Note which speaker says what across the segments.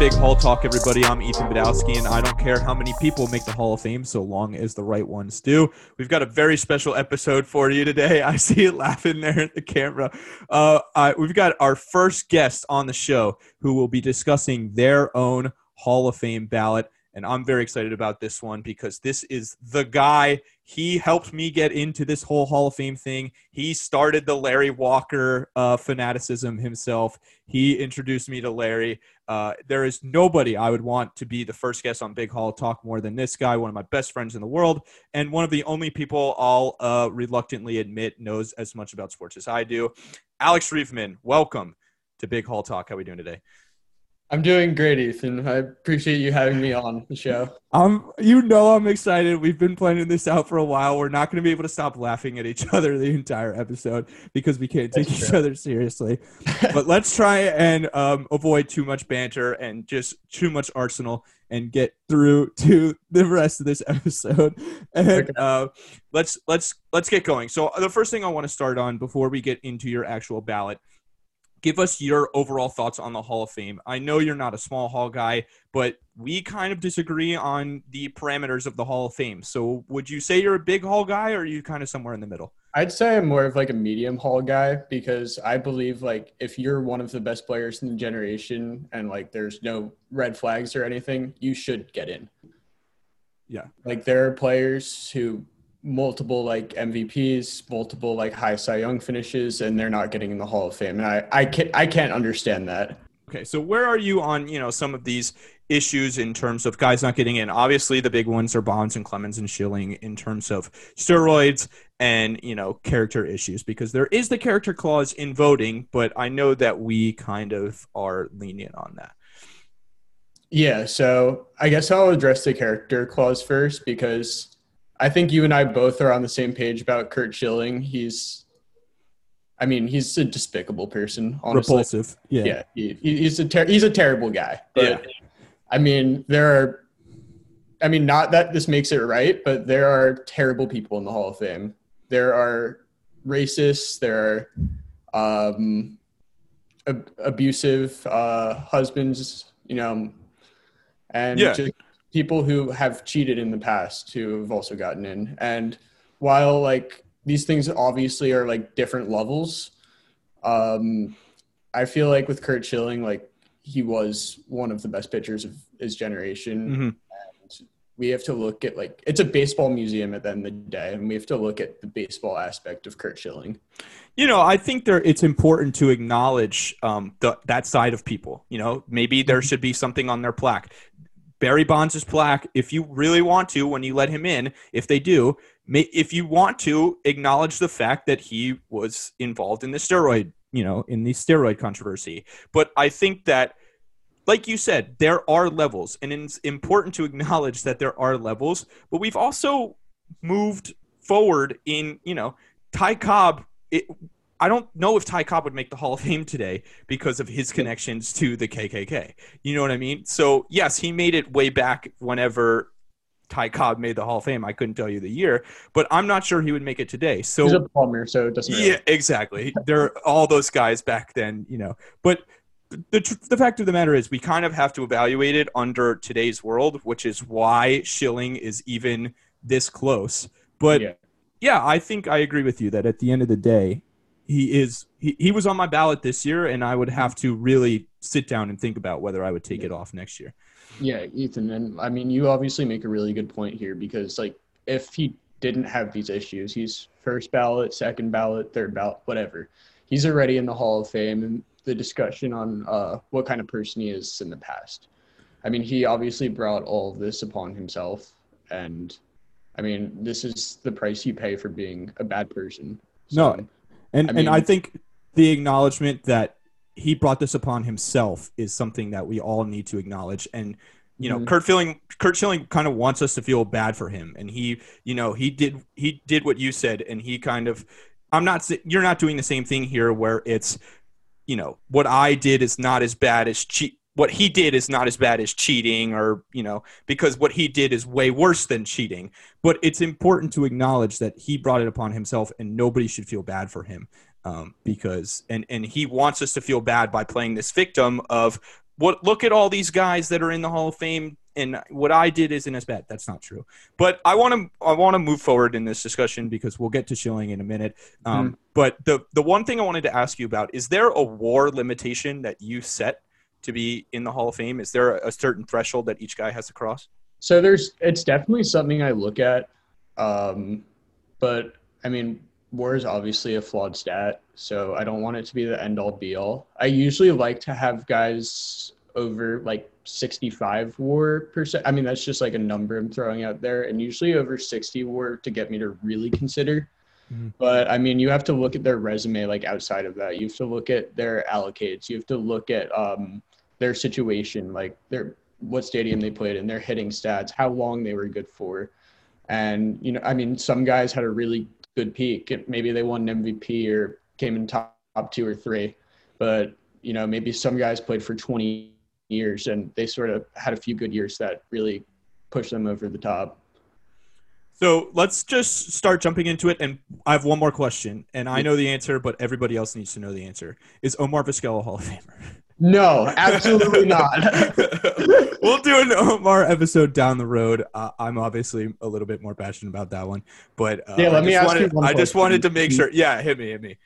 Speaker 1: Big Hall Talk, everybody. I'm Ethan Badowski, and I don't care how many people make the Hall of Fame so long as the right ones do. We've got a very special episode for you today. I see it laughing there at the camera. Uh, I, we've got our first guest on the show who will be discussing their own Hall of Fame ballot. And I'm very excited about this one because this is the guy. He helped me get into this whole Hall of Fame thing. He started the Larry Walker uh, fanaticism himself. He introduced me to Larry. Uh, there is nobody I would want to be the first guest on Big Hall Talk more than this guy, one of my best friends in the world, and one of the only people I'll uh, reluctantly admit knows as much about sports as I do. Alex Riefman, welcome to Big Hall Talk. How are we doing today?
Speaker 2: I'm doing great, Ethan. I appreciate you having me on the show.
Speaker 1: Um, you know I'm excited. We've been planning this out for a while. We're not going to be able to stop laughing at each other the entire episode because we can't take That's each true. other seriously. but let's try and um, avoid too much banter and just too much arsenal and get through to the rest of this episode. And okay. uh, let's let's let's get going. So the first thing I want to start on before we get into your actual ballot give us your overall thoughts on the Hall of Fame. I know you're not a small hall guy, but we kind of disagree on the parameters of the Hall of Fame. So, would you say you're a big hall guy, or are you kind of somewhere in the middle?
Speaker 2: I'd say I'm more of like a medium hall guy because I believe like if you're one of the best players in the generation and like there's no red flags or anything, you should get in.
Speaker 1: Yeah.
Speaker 2: Like there are players who multiple like MVPs, multiple like high Cy Young finishes, and they're not getting in the Hall of Fame. And I, I can't I can't understand that.
Speaker 1: Okay, so where are you on you know some of these issues in terms of guys not getting in? Obviously, the big ones are Bonds and Clemens and Schilling in terms of steroids and you know character issues because there is the character clause in voting, but I know that we kind of are lenient on that.
Speaker 2: Yeah, so I guess I'll address the character clause first because I think you and I both are on the same page about Curt Schilling. He's, I mean, he's a despicable person. Honestly.
Speaker 1: Repulsive. Yeah.
Speaker 2: Yeah. He, he's a ter- he's a terrible guy. But, yeah. I mean, there are. I mean, not that this makes it right, but there are terrible people in the Hall of Fame. There are racists. There are um, ab- abusive uh, husbands. You know, and yeah. just people who have cheated in the past who have also gotten in. And while like these things obviously are like different levels, um, I feel like with Curt Schilling, like he was one of the best pitchers of his generation. Mm-hmm. And we have to look at like it's a baseball museum at the end of the day, and we have to look at the baseball aspect of Curt Schilling.
Speaker 1: You know, I think there it's important to acknowledge um, the, that side of people. You know, maybe there mm-hmm. should be something on their plaque. Barry Bonds' plaque, if you really want to, when you let him in, if they do, may, if you want to acknowledge the fact that he was involved in the steroid, you know, in the steroid controversy. But I think that, like you said, there are levels, and it's important to acknowledge that there are levels. But we've also moved forward in, you know, Ty Cobb. It, I don't know if Ty Cobb would make the Hall of Fame today because of his connections to the KKK. You know what I mean? So, yes, he made it way back whenever Ty Cobb made the Hall of Fame. I couldn't tell you the year, but I'm not sure he would make it today. So
Speaker 2: he's a Palmer, so it doesn't.
Speaker 1: Yeah, exactly. there are all those guys back then, you know. But the the fact of the matter is, we kind of have to evaluate it under today's world, which is why Schilling is even this close. But yeah, yeah I think I agree with you that at the end of the day, he is he, he was on my ballot this year and i would have to really sit down and think about whether i would take it off next year.
Speaker 2: Yeah ethan and i mean you obviously make a really good point here because like if he didn't have these issues he's first ballot second ballot third ballot whatever he's already in the hall of fame and the discussion on uh, what kind of person he is in the past. I mean he obviously brought all of this upon himself and i mean this is the price you pay for being a bad person.
Speaker 1: So, no and I mean, and I think the acknowledgement that he brought this upon himself is something that we all need to acknowledge. And you know, mm-hmm. Curt Schilling, Curt Schilling kind of wants us to feel bad for him, and he, you know, he did he did what you said, and he kind of, I'm not, you're not doing the same thing here where it's, you know, what I did is not as bad as cheat. What he did is not as bad as cheating, or you know, because what he did is way worse than cheating. But it's important to acknowledge that he brought it upon himself, and nobody should feel bad for him um, because and and he wants us to feel bad by playing this victim of what look at all these guys that are in the Hall of Fame and what I did isn't as bad. That's not true. But I want to I want to move forward in this discussion because we'll get to Schilling in a minute. Um, mm. But the the one thing I wanted to ask you about is there a WAR limitation that you set to be in the Hall of Fame? Is there a certain threshold that each guy has to cross?
Speaker 2: So there's it's definitely something I look at, um, but I mean WAR is obviously a flawed stat, so I don't want it to be the end all be all. I usually like to have guys over like 65 WAR percent. I mean, that's just like a number I'm throwing out there, and usually over 60 WAR to get me to really consider. Mm-hmm. But I mean, you have to look at their resume like outside of that. You have to look at their allocates. You have to look at um, their situation, like their what stadium they played in, their hitting stats, how long they were good for. And, you know, I mean, some guys had a really good peak. Maybe they won an MVP or came in top, top two or three. But, you know, maybe some guys played for 20 years and they sort of had a few good years that really pushed them over the top.
Speaker 1: So let's just start jumping into it. And I have one more question, and I know the answer, but everybody else needs to know the answer. Is Omar Vizquel a Hall of Famer?
Speaker 2: No, absolutely not.
Speaker 1: we'll do an Omar episode down the road. Uh, I'm obviously a little bit more passionate about that one, but uh,
Speaker 2: yeah, let me ask
Speaker 1: wanted,
Speaker 2: you one
Speaker 1: I just wanted to make sure. Yeah, hit me, hit me.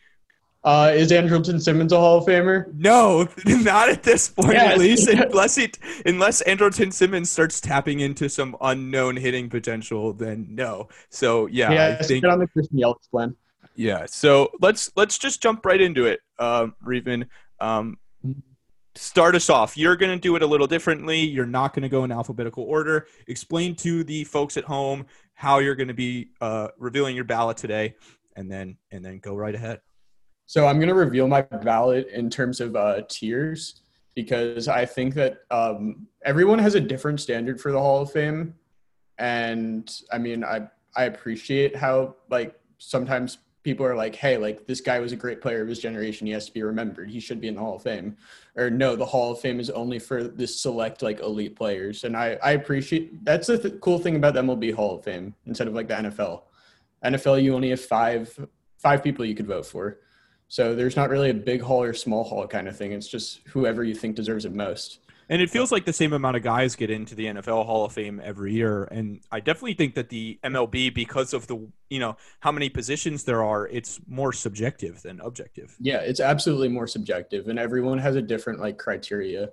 Speaker 2: Uh, is Andrelton Simmons a Hall of Famer?
Speaker 1: No, not at this point. Yes. At least, unless he, unless Andrelton Simmons starts tapping into some unknown hitting potential, then no. So yeah,
Speaker 2: yeah. I think on the Christian Yelich plan.
Speaker 1: Yeah. So let's let's just jump right into it, um, Reven. Um, start us off. You're going to do it a little differently. You're not going to go in alphabetical order. Explain to the folks at home how you're going to be uh, revealing your ballot today, and then and then go right ahead.
Speaker 2: So I'm going to reveal my ballot in terms of uh, tiers because I think that um, everyone has a different standard for the Hall of Fame, and I mean I I appreciate how like sometimes people are like, hey, like this guy was a great player of his generation. He has to be remembered. He should be in the Hall of Fame. Or no, the Hall of Fame is only for this select like elite players. And I, I appreciate that's the th- cool thing about the MLB Hall of Fame instead of like the NFL. NFL, you only have five five people you could vote for. So there's not really a big hall or small hall kind of thing. It's just whoever you think deserves it most.
Speaker 1: And it feels like the same amount of guys get into the NFL Hall of Fame every year. And I definitely think that the MLB, because of the you know how many positions there are, it's more subjective than objective.
Speaker 2: Yeah, it's absolutely more subjective, and everyone has a different like criteria,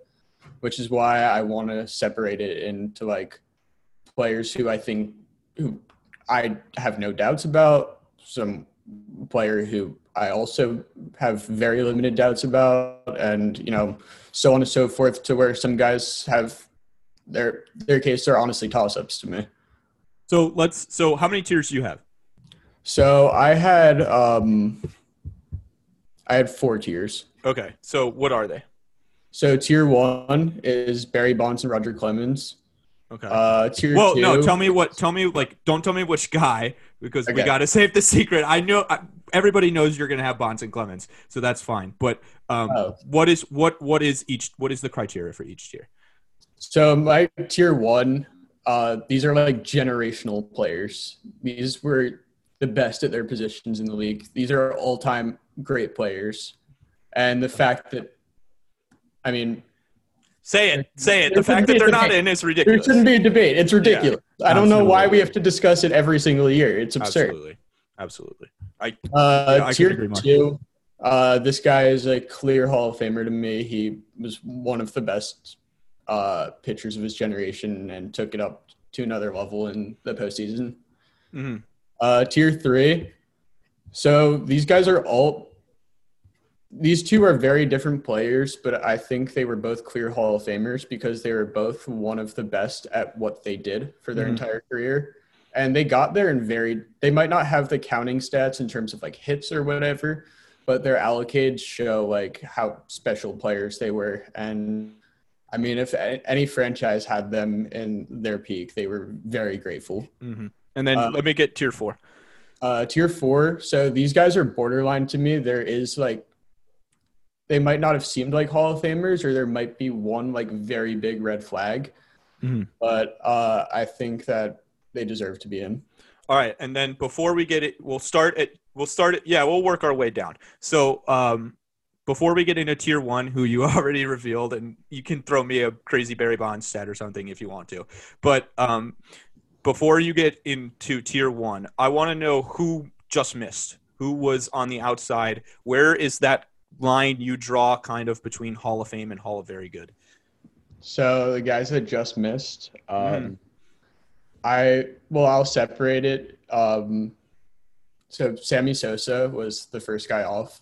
Speaker 2: which is why I want to separate it into like players who I think who I have no doubts about, some player who I also have very limited doubts about, and you know, so on and so forth. To where some guys have their their case are honestly toss ups to me.
Speaker 1: So let's. So how many tiers do you have?
Speaker 2: So I had um, I had four tiers.
Speaker 1: Okay. So what are they?
Speaker 2: So tier one is Barry Bonds and Roger Clemens.
Speaker 1: Okay.
Speaker 2: Uh, tier
Speaker 1: well,
Speaker 2: two.
Speaker 1: no. Tell me what. Tell me like. Don't tell me which guy because okay. we got to save the secret. I know I, everybody knows you're going to have Bonds and Clemens, so that's fine. But um, oh. what is what what is each what is the criteria for each tier?
Speaker 2: So my tier one, uh, these are like generational players. These were the best at their positions in the league. These are all time great players, and the fact that, I mean,
Speaker 1: Say it. Say it. The fact that they're not in is ridiculous.
Speaker 2: There shouldn't be a debate. It's ridiculous. Yeah, I don't know why we have to discuss it every single year. It's absurd.
Speaker 1: Absolutely. Absolutely. I,
Speaker 2: uh, yeah, I tier two. Uh, this guy is a clear Hall of Famer to me. He was one of the best uh, pitchers of his generation and took it up to another level in the postseason. Mm-hmm. Uh, tier three. So these guys are all these two are very different players, but I think they were both clear Hall of Famers because they were both one of the best at what they did for their mm-hmm. entire career. And they got there in very, they might not have the counting stats in terms of like hits or whatever, but their allocates show like how special players they were. And I mean, if any franchise had them in their peak, they were very grateful.
Speaker 1: Mm-hmm. And then um, let me get tier four.
Speaker 2: Uh, tier four. So these guys are borderline to me. There is like they might not have seemed like Hall of Famers, or there might be one like very big red flag. Mm-hmm. But uh, I think that they deserve to be in.
Speaker 1: All right, and then before we get it, we'll start it. We'll start it. Yeah, we'll work our way down. So, um, before we get into tier one, who you already revealed, and you can throw me a crazy Barry Bonds stat or something if you want to, but um, before you get into tier one, I want to know who just missed, who was on the outside. Where is that line you draw, kind of between Hall of Fame and Hall of Very Good?
Speaker 2: So the guys that just missed, um,
Speaker 1: Mm.
Speaker 2: I well, I'll separate it. Um, so Sammy Sosa was the first guy off.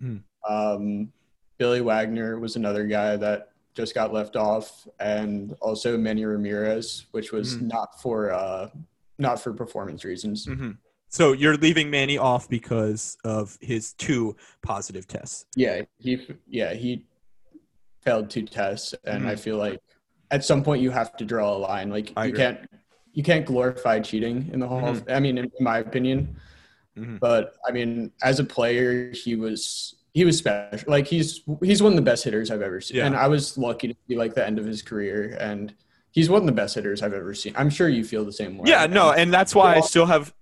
Speaker 1: Hmm.
Speaker 2: Um, Billy Wagner was another guy that just got left off, and also Manny Ramirez, which was
Speaker 1: Hmm.
Speaker 2: not for uh, not for performance reasons.
Speaker 1: hmm So you're leaving Manny off because of his two positive tests.
Speaker 2: Yeah, he yeah he failed two tests, and I
Speaker 1: Mhm.
Speaker 2: feel like at some point you have to draw a line. Like
Speaker 1: I
Speaker 2: you
Speaker 1: agree.
Speaker 2: can't you can't glorify cheating in the hall. of- I mean, in my opinion,
Speaker 1: Mhm.
Speaker 2: but I mean, as a player, he was he was special. Like he's he's one of the best hitters I've ever seen,
Speaker 1: Yeah.
Speaker 2: and I was lucky to see like the end of his career, and he's one of the best hitters I've ever seen. I'm sure you feel the same way.
Speaker 1: Yeah, no,
Speaker 2: And-
Speaker 1: that's why I still have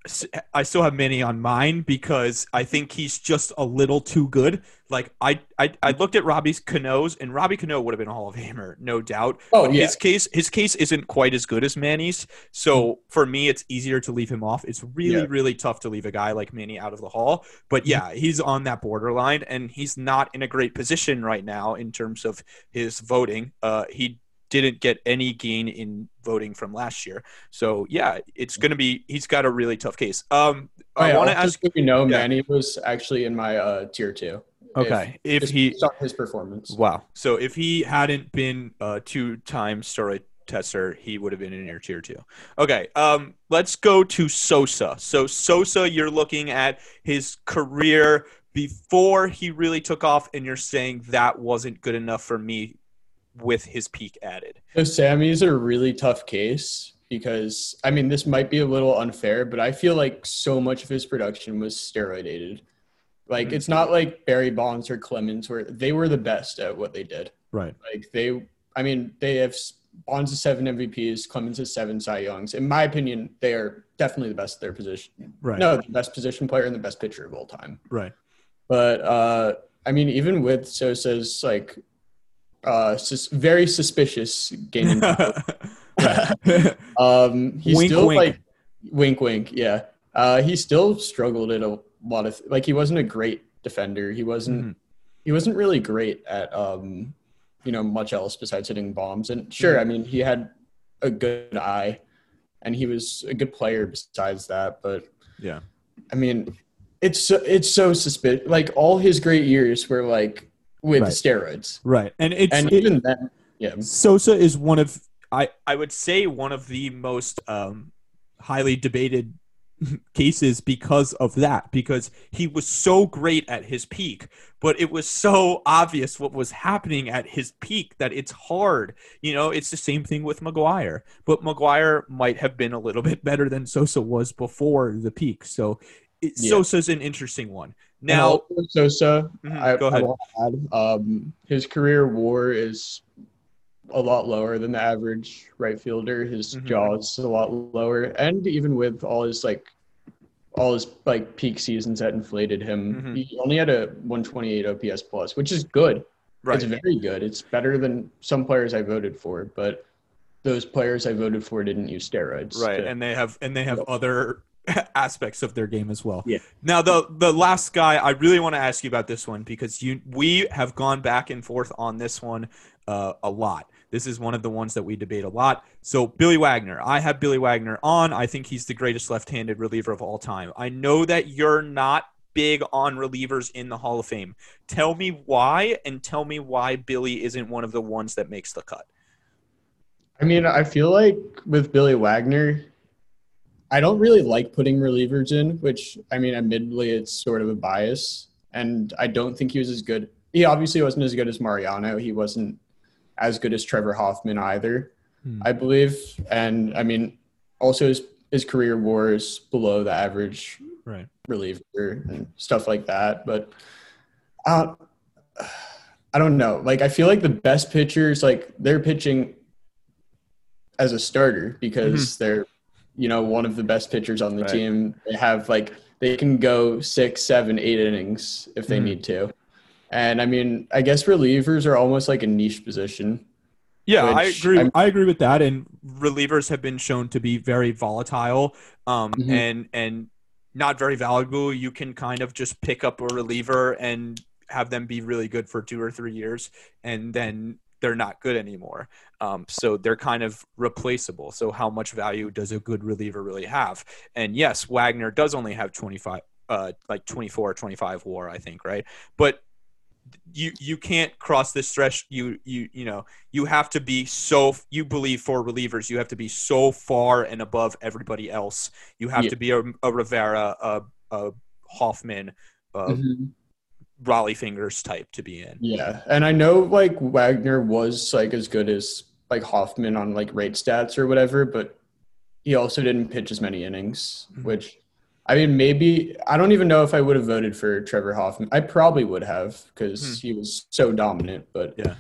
Speaker 1: I still have Manny on mine because I think he's just a little too good. Like I I, I looked at Robbie's Cano's and Robbie Cano would have been a Hall of Famer, no doubt.
Speaker 2: oh yeah,
Speaker 1: His case his case isn't quite as good as Manny's, so for me it's easier to leave him off. It's really
Speaker 2: Yeah.
Speaker 1: really tough to leave a guy like Manny out of the hall. But yeah, he's on that borderline and he's not in a great position right now in terms of his voting. Uh he didn't get any gain in voting from last year. So yeah, it's going to be he's got a really tough case. Um
Speaker 2: Oh,
Speaker 1: I
Speaker 2: yeah,
Speaker 1: want to ask
Speaker 2: so you know,
Speaker 1: yeah.
Speaker 2: Manny was actually in my uh, tier two.
Speaker 1: okay, if,
Speaker 2: Just
Speaker 1: he
Speaker 2: saw his performance.
Speaker 1: Wow. So if he hadn't been a two-time steroid tester, he would have been in your tier two. Okay. Um, let's go to Sosa. So Sosa, you're looking at his career before he really took off, and you're saying that wasn't good enough for me with his peak added.
Speaker 2: So Sammy's a really tough case because I mean this might be a little unfair, but I feel like so much of his production was steroidated. Like
Speaker 1: Mhm.
Speaker 2: it's not like Barry Bonds or Clemens where they were the best at what they did.
Speaker 1: Right.
Speaker 2: Like they, I mean, they have Bonds has seven MVPs, Clemens has seven Cy Youngs. In my opinion, they are definitely the best at their position.
Speaker 1: Right.
Speaker 2: No, the best position player and the best pitcher of all time.
Speaker 1: Right.
Speaker 2: But uh, I mean, even with Sosa's like uh, sus- very suspicious game. um, he
Speaker 1: Wink,
Speaker 2: still
Speaker 1: wink.
Speaker 2: like wink, wink. Yeah, uh, he still struggled at a lot of like he wasn't a great defender. He wasn't.
Speaker 1: Mhm.
Speaker 2: He wasn't really great at um, you know much else besides hitting bombs. And sure,
Speaker 1: Mhm.
Speaker 2: I mean he had a good eye, and he was a good player besides that. But
Speaker 1: yeah.
Speaker 2: I mean, it's so, it's so suspicious. Like all his great years were like with
Speaker 1: Right.
Speaker 2: steroids,
Speaker 1: Right. And it's
Speaker 2: and
Speaker 1: it-
Speaker 2: even then, yeah,
Speaker 1: Sosa is one of I I would say one of the most um, highly debated cases because of that because he was so great at his peak but it was so obvious what was happening at his peak that it's hard you know it's the same thing with McGwire but McGwire might have been a little bit better than Sosa was before the peak so it,
Speaker 2: Yeah.
Speaker 1: Sosa's an interesting one now
Speaker 2: also Sosa,
Speaker 1: Mhm,
Speaker 2: I,
Speaker 1: go ahead
Speaker 2: to add, um, his career WAR is a lot lower than the average right fielder. His
Speaker 1: Mhm.
Speaker 2: jaw is a lot lower, and even with all his like, all his like peak seasons that inflated him,
Speaker 1: Mhm.
Speaker 2: he only had a 128 OPS plus, which is good.
Speaker 1: right
Speaker 2: It's very good. It's better than some players I voted for, but those players I voted for didn't use steroids.
Speaker 1: right
Speaker 2: to-
Speaker 1: and they have and they have
Speaker 2: Yep.
Speaker 1: other aspects of their game as well.
Speaker 2: Yeah.
Speaker 1: now the the last guy i really want to ask you about this one because you we have gone back and forth on this one uh, a lot. This is one of the ones that we debate a lot. So billy wagner. I have billy wagner on. I think he's the greatest left-handed reliever of all time. I know that you're not big on relievers in the hall of fame. Tell me why and tell me why billy isn't one of the ones that makes the cut.
Speaker 2: I mean, I feel like with Billy Wagner, I don't really like putting relievers in, which I mean, admittedly, it's sort of a bias. And I don't think he was as good. He obviously wasn't as good as Mariano. He wasn't as good as Trevor Hoffman either,
Speaker 1: Hmm.
Speaker 2: I believe. And I mean, also his, his career war is below the average
Speaker 1: right
Speaker 2: reliever and stuff like that. But uh, I don't know. Like, I feel like the best pitchers, like, they're pitching as a starter because they're, you know, one of the best pitchers on the
Speaker 1: Right.
Speaker 2: team. They have, like, they can go six, seven, eight innings if they
Speaker 1: Mhm.
Speaker 2: need to. And I mean, I guess relievers are almost like a niche position.
Speaker 1: Yeah, I agree.
Speaker 2: I'm-
Speaker 1: I agree with that. And relievers have been shown to be very volatile, um,
Speaker 2: Mhm.
Speaker 1: and and not very valuable. You can kind of just pick up a reliever and have them be really good for two or three years, and then they're not good anymore. Um, so they're kind of replaceable. So how much value does a good reliever really have? And yes, Wagner does only have twenty five, uh, like 24 or 25 WAR, I think, right? But you you can't cross this stretch. You you you know you have to be so you believe for relievers you have to be so far and above everybody else you have
Speaker 2: Yeah.
Speaker 1: to be a, a rivera a, a hoffman a
Speaker 2: Mhm.
Speaker 1: Raleigh fingers type to be in
Speaker 2: Yeah, and I know like Wagner was like as good as like Hoffman on like rate stats or whatever, but he also didn't pitch as many innings,
Speaker 1: Mhm.
Speaker 2: which I mean maybe I don't even know if I would have voted for Trevor Hoffman. I probably would have because he was so dominant, but
Speaker 1: Yeah.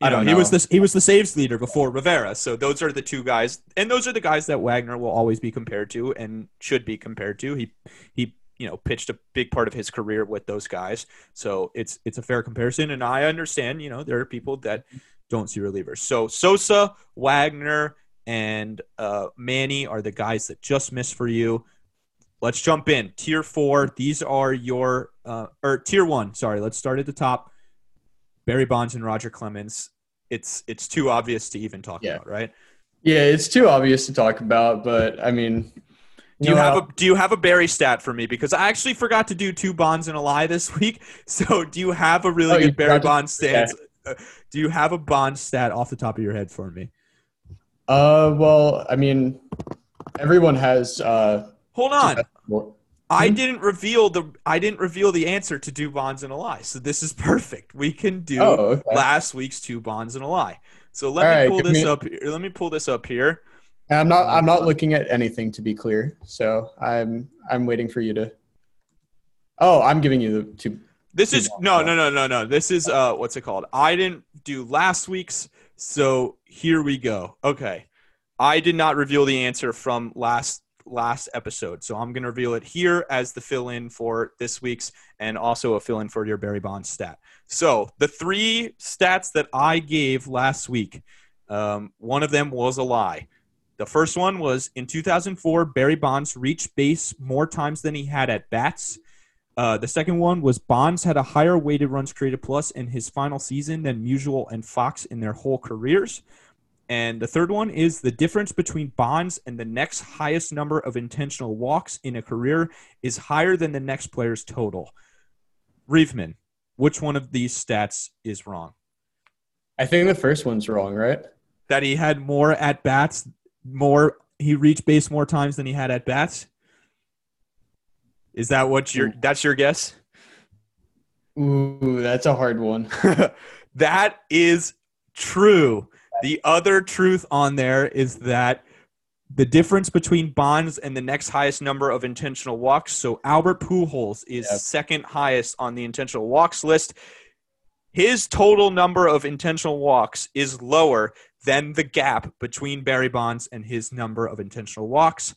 Speaker 2: I
Speaker 1: you know,
Speaker 2: don't
Speaker 1: he was
Speaker 2: know.
Speaker 1: this he was the saves leader before Rivera. So those are the two guys, and those are the guys that Wagner will always be compared to and should be compared to. He he you know pitched a big part of his career with those guys, so it's it's a fair comparison. And I understand, you know, there are people that don't see relievers. So Sosa, Wagner, and uh, Manny are the guys that just missed for you. Let's jump in tier four. These are your uh, or tier one. Sorry, let's start at the top. Barry Bonds and Roger Clemens. It's it's too obvious to even talk
Speaker 2: Yeah.
Speaker 1: about, right?
Speaker 2: yeah, it's too obvious to talk about. But I mean,
Speaker 1: Do you
Speaker 2: know,
Speaker 1: have a do you have a Barry stat for me? Because I actually forgot to do two Bonds and a lie this week. So do you have a really
Speaker 2: Oh,
Speaker 1: good Barry Bond stat? Uh, Do you have a Bond stat off the top of your head for me?
Speaker 2: Uh, well, I mean, everyone has. Uh,
Speaker 1: Hold on. I
Speaker 2: Hmm?
Speaker 1: didn't reveal the I didn't reveal the answer to do bonds and a lie. So this is perfect. We can do
Speaker 2: oh, okay.
Speaker 1: last week's two bonds and a lie. So let
Speaker 2: All
Speaker 1: me pull this
Speaker 2: me-
Speaker 1: up here. Let me pull this up here.
Speaker 2: And I'm not. I'm not looking at anything to be clear. So I'm. I'm waiting for you to. Oh, I'm giving you the two.
Speaker 1: This is no no no no no. This is uh what's it called? I didn't do last week's, so here we go. Okay. I did not reveal the answer from last last episode. So I'm gonna reveal it here as the fill-in for this week's and also a fill-in for your Barry Bonds stat. So the three stats that I gave last week, um, one of them was a lie. The first one was in 2004, Barry Bonds reached base more times than he had at bats. Uh, the second one was Bonds had a higher weighted runs created plus in his final season than Musial and Foxx in their whole careers. And the third one is the difference between Bonds and the next highest number of intentional walks in a career is higher than the next player's total. Reefman, which one of these stats is wrong?
Speaker 2: I think the first one's wrong, right?
Speaker 1: That he had more at bats, more he reached base more times than he had at bats. Is that what your that's your guess?
Speaker 2: Ooh, that's a hard one.
Speaker 1: that is true. The other truth on there is that the difference between Bonds and the next highest number of intentional walks. So Albert Pujols is
Speaker 2: Yep.
Speaker 1: second highest on the intentional walks list. His total number of intentional walks is lower than the gap between Barry Bonds and his number of intentional walks.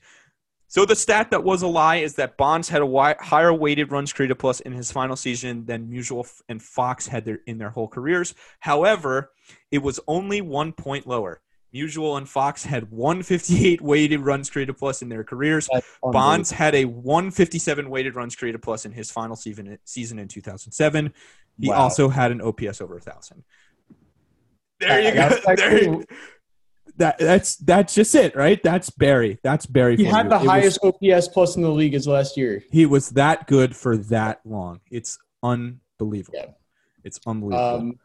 Speaker 1: So the stat that was a lie is that Bonds had a higher weighted runs created plus in his final season than Musial and Foxx had their, in their whole careers. However, it was only one point lower. Musial and Foxx had 158 weighted runs created plus in their careers. Bonds had a 157 weighted runs created plus in his final season season in 2007. He
Speaker 2: Wow.
Speaker 1: also had an OPS over a thousand. There you
Speaker 2: That's
Speaker 1: go. There you- that that's that's just it, right? That's Barry. That's Barry.
Speaker 2: He
Speaker 1: for
Speaker 2: had
Speaker 1: you.
Speaker 2: the
Speaker 1: It was-
Speaker 2: highest OPS plus in the league as last year.
Speaker 1: he was that good for that long. It's unbelievable.
Speaker 2: Yeah.
Speaker 1: It's unbelievable.
Speaker 2: Um,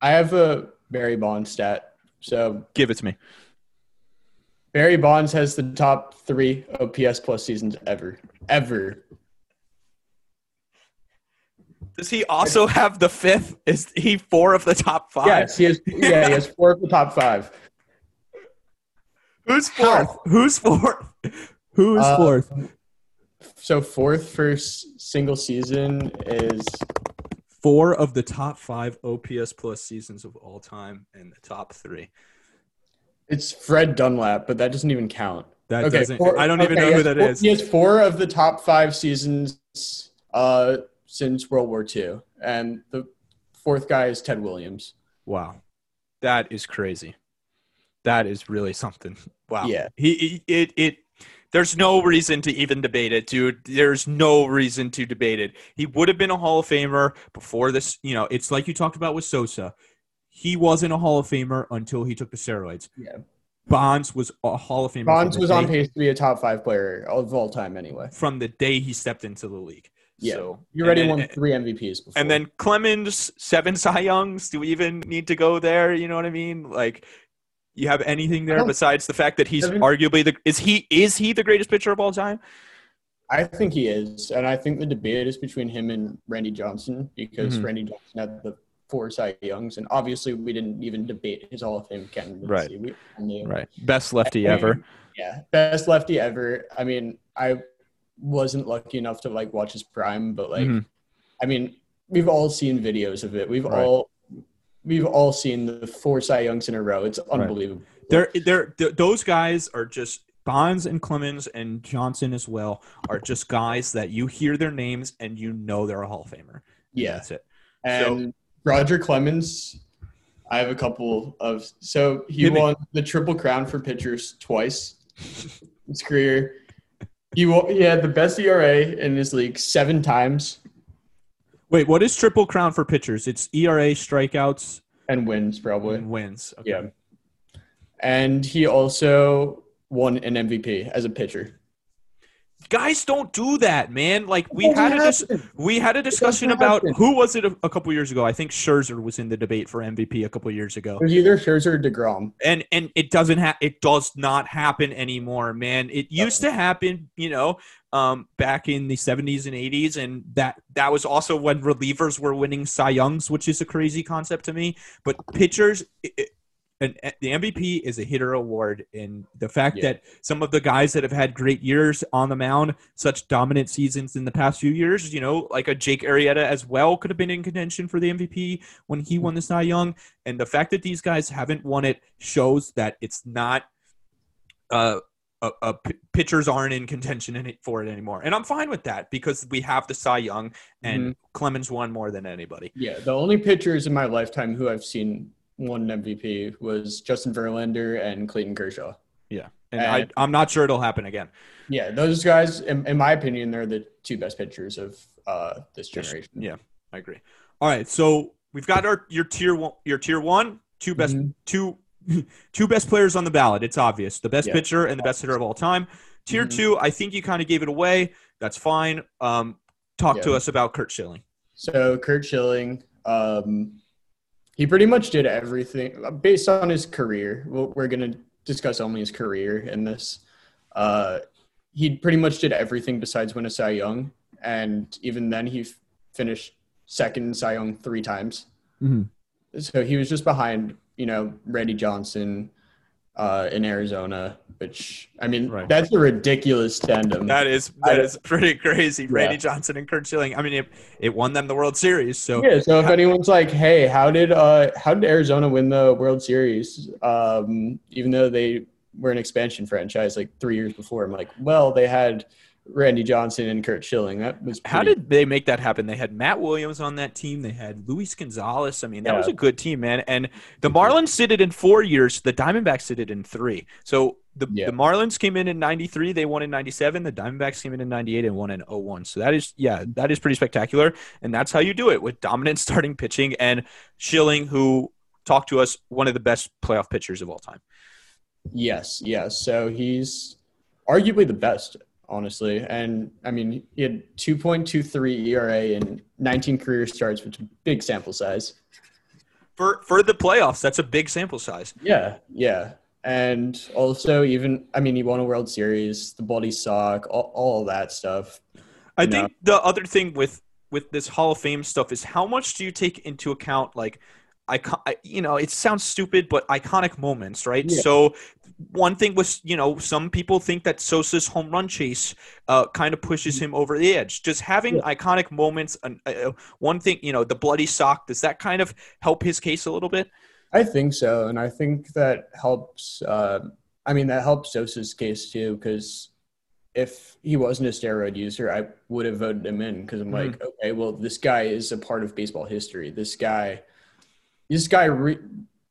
Speaker 2: I have a Barry Bonds stat. So
Speaker 1: Give it to me.
Speaker 2: Barry Bonds has the top three OPS plus seasons ever, ever.
Speaker 1: Does he also have the fifth? Is he four of the top five?
Speaker 2: Yes, he has. Yeah, he has four of the top five.
Speaker 1: Who's fourth? Who's fourth? Who is
Speaker 2: Uh,
Speaker 1: fourth?
Speaker 2: So fourth for s- single season is
Speaker 1: Four of the top five OPS plus seasons of all time, and the top three.
Speaker 2: it's Fred Dunlap, but that doesn't even count.
Speaker 1: That
Speaker 2: Okay,
Speaker 1: doesn't.
Speaker 2: four-
Speaker 1: I don't even
Speaker 2: okay,
Speaker 1: know who that
Speaker 2: four-
Speaker 1: is.
Speaker 2: He has four of the top five seasons uh, since World War II, and the fourth guy is Ted Williams.
Speaker 1: Wow, that is crazy. That is really something. Wow.
Speaker 2: Yeah.
Speaker 1: He, he it it. There's no reason to even debate it, dude. There's no reason to debate it. He would have been a Hall of Famer before this. You know, it's like you talked about with Sosa. He wasn't a Hall of Famer until he took the steroids.
Speaker 2: Yeah.
Speaker 1: Bonds was a Hall of Famer.
Speaker 2: Bonds was on pace to be a top five player of all time anyway.
Speaker 1: from the day he stepped into the league.
Speaker 2: Yeah.
Speaker 1: So,
Speaker 2: You already
Speaker 1: and
Speaker 2: won three MVPs before.
Speaker 1: And then Clemens, seven Cy Youngs. Do we even need to go there? You know what I mean? Like, you have anything there besides the fact that he's arguably the is he is he the greatest pitcher of all time?
Speaker 2: I think he is, and I think the debate is between him and Randy Johnson because
Speaker 1: Mhm.
Speaker 2: Randy Johnson had the four Cy Youngs, and obviously we didn't even debate his Hall of Fame candidacy.
Speaker 1: Right.
Speaker 2: We knew.
Speaker 1: Right, best lefty ever.
Speaker 2: Yeah, best lefty ever. I mean, I wasn't lucky enough to like watch his prime, but like,
Speaker 1: Mhm.
Speaker 2: I mean, we've all seen videos of it. We've
Speaker 1: Right.
Speaker 2: all we've all seen the four Cy Youngs in a row. It's unbelievable.
Speaker 1: They're they're th- those guys are just Bonds and Clemens and Johnson as well are just guys that you hear their names and you know they're a Hall of Famer.
Speaker 2: Yeah.
Speaker 1: That's it.
Speaker 2: And Roger Clemens, I have a couple of. So he
Speaker 1: me.
Speaker 2: won the Triple Crown for pitchers twice in his career. He, he had the best ERA in his league seven times
Speaker 1: Wait, what is triple crown for pitchers? It's ERA, strikeouts,
Speaker 2: and wins probably.
Speaker 1: and wins. Okay.
Speaker 2: Yeah. And he also won an MVP as a pitcher.
Speaker 1: Guys don't do that, man. Like we had a dis- we had a discussion about who was it a, a couple years ago. I think Scherzer was in the debate for MVP a couple years ago.
Speaker 2: It was either Scherzer or DeGrom.
Speaker 1: and and it doesn't ha- it does not happen anymore man it used to happen you know um back in the 70s and 80s and that that was also when relievers were winning cy youngs which is a crazy concept to me but pitchers it, and the MVP is a hitter award, and the fact
Speaker 2: Yeah.
Speaker 1: that some of the guys that have had great years on the mound, such dominant seasons in the past few years, you know, like a Jake Arrieta as well, could have been in contention for the MVP when he won the Cy Young. And the fact that these guys haven't won it shows that it's not uh, uh, uh, p- pitchers aren't in contention in it for it anymore. And I'm fine with that because we have the Cy Young and Clemens won more than anybody.
Speaker 2: Yeah, the only pitchers in my lifetime who I've seen won an MVP was Justin Verlander and Clayton Kershaw.
Speaker 1: Yeah. And I,
Speaker 2: And-
Speaker 1: I'm not sure it'll happen again.
Speaker 2: Yeah, those guys, in, in my opinion, they're the two best pitchers of uh, this generation.
Speaker 1: Yeah, I agree. All right, so we've got our your tier one, your tier one, two best
Speaker 2: Mhm.
Speaker 1: two two best players on the ballot. It's obvious, the best
Speaker 2: Yeah.
Speaker 1: pitcher and the best hitter of all time. Tier
Speaker 2: Mhm.
Speaker 1: two, I think you kind of gave it away. That's fine. Um, talk to us about Curt Schilling.
Speaker 2: So Curt Schilling, um, he pretty much did everything based on his career. We're going to discuss only his career in this. Uh, he pretty much did everything besides win a Cy Young, and even then, he f- finished second in Cy Young three times. So he was just behind, you know, Randy Johnson uh, in Arizona, which I mean,
Speaker 1: Right.
Speaker 2: that's a ridiculous tandem.
Speaker 1: That is
Speaker 2: I-
Speaker 1: that is pretty crazy.
Speaker 2: Yeah.
Speaker 1: Randy Johnson and Curt Schilling. I mean, it, it won them the World Series. So
Speaker 2: Yeah, so if anyone's like, "Hey, how did uh how did Arizona win the World Series um even though they were an expansion franchise like 3 years before?" I'm like, "Well, they had Randy Johnson and Curt Schilling. That was
Speaker 1: How did they make that happen? They had Matt Williams on that team. They had Luis Gonzalez. I mean, that
Speaker 2: Yeah.
Speaker 1: was a good team, man. And the Marlins did it in four years. The Diamondbacks did it in three. So the,
Speaker 2: Yeah.
Speaker 1: the Marlins came in in 93. They won in 97. The Diamondbacks came in in 98 and won in 01. So that is, yeah, that is pretty spectacular. And that's how you do it with dominant starting pitching and Schilling, who talked to us, one of the best playoff pitchers of all time.
Speaker 2: Yes, yes. So he's arguably the best, honestly. And I mean, he had 2.23 ERA and 19 career starts, which is a big sample size.
Speaker 1: For, for the playoffs, that's a big sample size.
Speaker 2: Yeah, yeah. And also, even I mean, he won a World Series, the body sock, all, all that stuff.
Speaker 1: I think the other thing with with this Hall of Fame stuff is how much do you take into account like I- you know it sounds stupid but iconic moments right
Speaker 2: Yeah.
Speaker 1: so one thing was you know some people think that Sosa's home run chase uh, kind of pushes him over the edge just having
Speaker 2: Yeah.
Speaker 1: iconic moments and uh, one thing you know the bloody sock does that kind of help his case a little bit
Speaker 2: I think so, and I think that helps. Uh, I mean, that helps Sosa's case too, because if he wasn't a steroid user, I would have voted him in because I'm
Speaker 1: Mhm.
Speaker 2: like, okay, well, this guy is a part of baseball history. This guy, this guy re-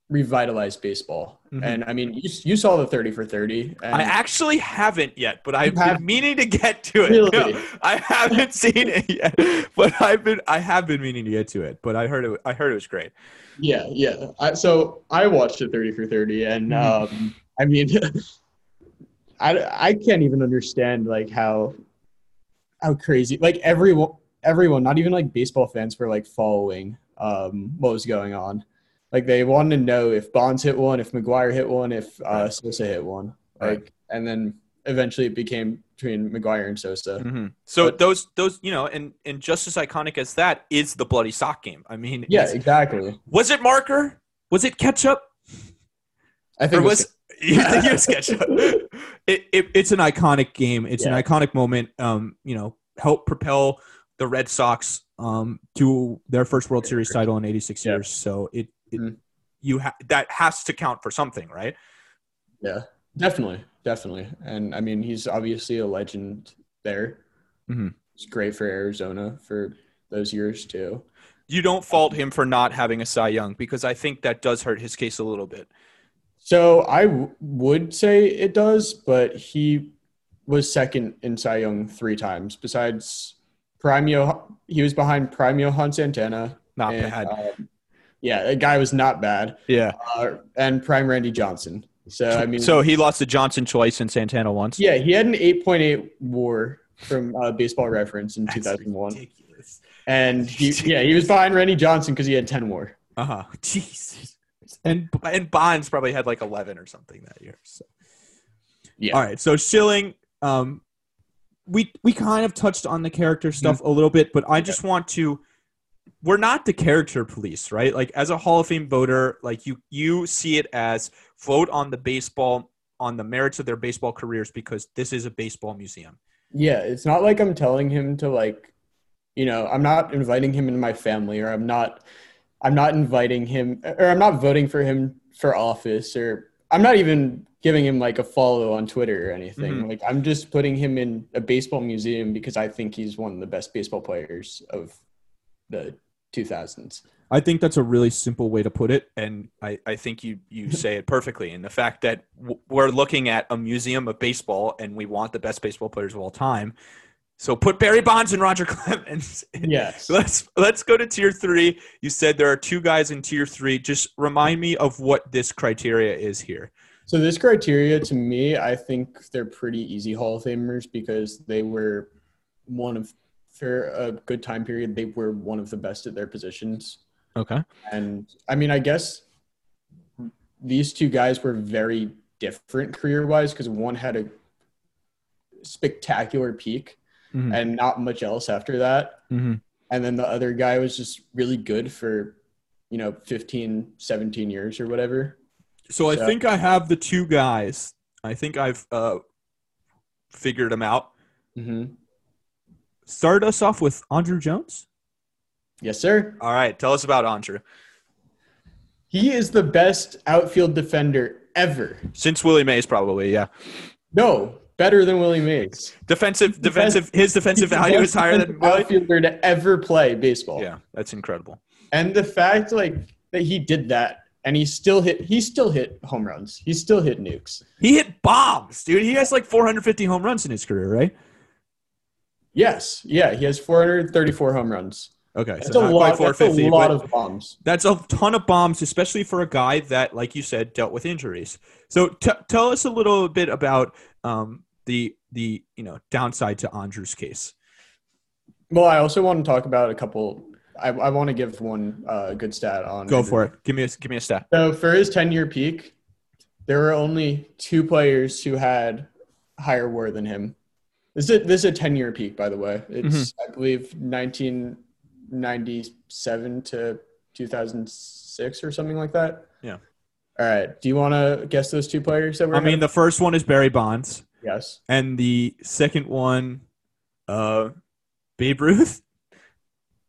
Speaker 2: revitalized baseball.
Speaker 1: Mhm.
Speaker 2: And I mean, you, you saw the 30 for 30. And
Speaker 1: I actually haven't yet, but I've
Speaker 2: have-
Speaker 1: been meaning to get to it.
Speaker 2: Really?
Speaker 1: I haven't seen it yet, but I've been I have been meaning to get to it. But I heard it. I heard it was great.
Speaker 2: yeah, yeah. I, so I watched the 30 for 30, and
Speaker 1: Mhm.
Speaker 2: um, I mean, I, I can't even understand like how how crazy like everyone everyone not even like baseball fans were like following um what was going on like they wanted to know if bonds hit one if mcgwire hit one if uh sosa hit one like
Speaker 1: Right.
Speaker 2: and then eventually it became between mcgwire and sosa
Speaker 1: Mhm. So
Speaker 2: But-
Speaker 1: those those you know, and and just as iconic as that is the bloody sock game. I mean,
Speaker 2: yeah exactly
Speaker 1: was it marker? Was it ketchup?
Speaker 2: i
Speaker 1: Or
Speaker 2: think it
Speaker 1: was you think it was ketchup? It, it, it's an iconic game. It's
Speaker 2: Yeah.
Speaker 1: an iconic moment. Um, you know, help propel the Red Sox um to their first World Series title in 86
Speaker 2: Yeah.
Speaker 1: years. So it,
Speaker 2: Mhm.
Speaker 1: you ha- that has to count for something, right?
Speaker 2: Yeah, definitely, definitely. And I mean, he's obviously a legend there.
Speaker 1: Mhm.
Speaker 2: It's great for Arizona for those years too.
Speaker 1: You don't fault him for not having a Cy Young because I think that does hurt his case a little bit.
Speaker 2: So I w- would say it does, but he was second in Cy Young three times. Besides Primeo, he was behind Prime Johan Santana.
Speaker 1: Not
Speaker 2: and,
Speaker 1: bad.
Speaker 2: um, yeah, the guy was not bad.
Speaker 1: Yeah.
Speaker 2: Uh, and Prime Randy Johnson. So I mean,
Speaker 1: so he lost to Johnson twice and Santana once.
Speaker 2: yeah, he had an 8.8 WAR from uh, Baseball Reference in
Speaker 1: That's
Speaker 2: 2001.
Speaker 1: ridiculous.
Speaker 2: And he, yeah, he was behind Randy Johnson because he had 10 more.
Speaker 1: Uh huh. Jesus. And and Bonds probably had like eleven or something that year. So.
Speaker 2: Yeah.
Speaker 1: All right. So Schilling, um, we we kind of touched on the character stuff a little bit, but I just want to. We're not the character police, right? Like as a Hall of Fame voter, like you you see it as vote on the baseball on the merits of their baseball careers because this is a baseball museum.
Speaker 2: Yeah, it's not like I'm telling him to like, you know, I'm not inviting him into my family or I'm not I'm not inviting him or I'm not voting for him for office or I'm not even giving him like a follow on Twitter or anything.
Speaker 1: Mhm.
Speaker 2: Like I'm just putting him in a baseball museum because I think he's one of the best baseball players of the 2000s.
Speaker 1: I think that's a really simple way to put it, and I, I think you you say it perfectly. And the fact that w- we're looking at a museum of baseball, and we want the best baseball players of all time. So put Barry Bonds and Roger Clemens.
Speaker 2: Yes.
Speaker 1: Let's let's go to tier three. You said there are two guys in tier three. Just remind me of what this criteria is here.
Speaker 2: So this criteria to me, I think they're pretty easy Hall of Famers because they were one of for a good time period, they were one of the best at their positions.
Speaker 1: Okay.
Speaker 2: And I mean, I guess these two guys were very different career wise because one had a spectacular peak
Speaker 1: Mhm.
Speaker 2: and not much else after that.
Speaker 1: Mhm.
Speaker 2: And then the other guy was just really good for, you know, 15, 17 years or whatever.
Speaker 1: So I think I have the two guys. I think I've uh, figured them out.
Speaker 2: Mm-hmm.
Speaker 1: Start us off with Andruw Jones.
Speaker 2: Yes, sir.
Speaker 1: All right, tell us about Andruw.
Speaker 2: He is the best outfield defender ever.
Speaker 1: Since Willie Mays, probably, yeah.
Speaker 2: No, better than Willie Mays.
Speaker 1: Defensive,
Speaker 2: the
Speaker 1: defensive. His defensive value is higher than
Speaker 2: defensive
Speaker 1: Willie.
Speaker 2: outfielder to ever play baseball.
Speaker 1: Yeah, that's incredible.
Speaker 2: And the fact like that he did that and he still hit he still hit home runs. He still hit nukes.
Speaker 1: He hit bombs, dude. He has like 450 home runs in his career, right?
Speaker 2: Yes. Yeah, he has 434 home runs.
Speaker 1: Okay,
Speaker 2: That's
Speaker 1: so
Speaker 2: a lot, that's a lot of bombs.
Speaker 1: that's a ton of bombs, especially for a guy that, like you said, dealt with injuries. So t- tell us a little bit about um, the the you know downside to Andruw's case.
Speaker 2: Well, I also want to talk about a couple I, I want to give one uh, good stat on
Speaker 1: Go for it. Give me a give me a stat.
Speaker 2: So for his 10 year peak, there were only two players who had higher WAR than him. This is a, this is a 10 year peak, by the way. It's I believe 1997 to 2006 or something like that.
Speaker 1: Yeah.
Speaker 2: All right. Do you want to guess those two players that were?
Speaker 1: I mean, the first one is Barry Bonds,
Speaker 2: yes.
Speaker 1: and the second one, uh, Babe Ruth.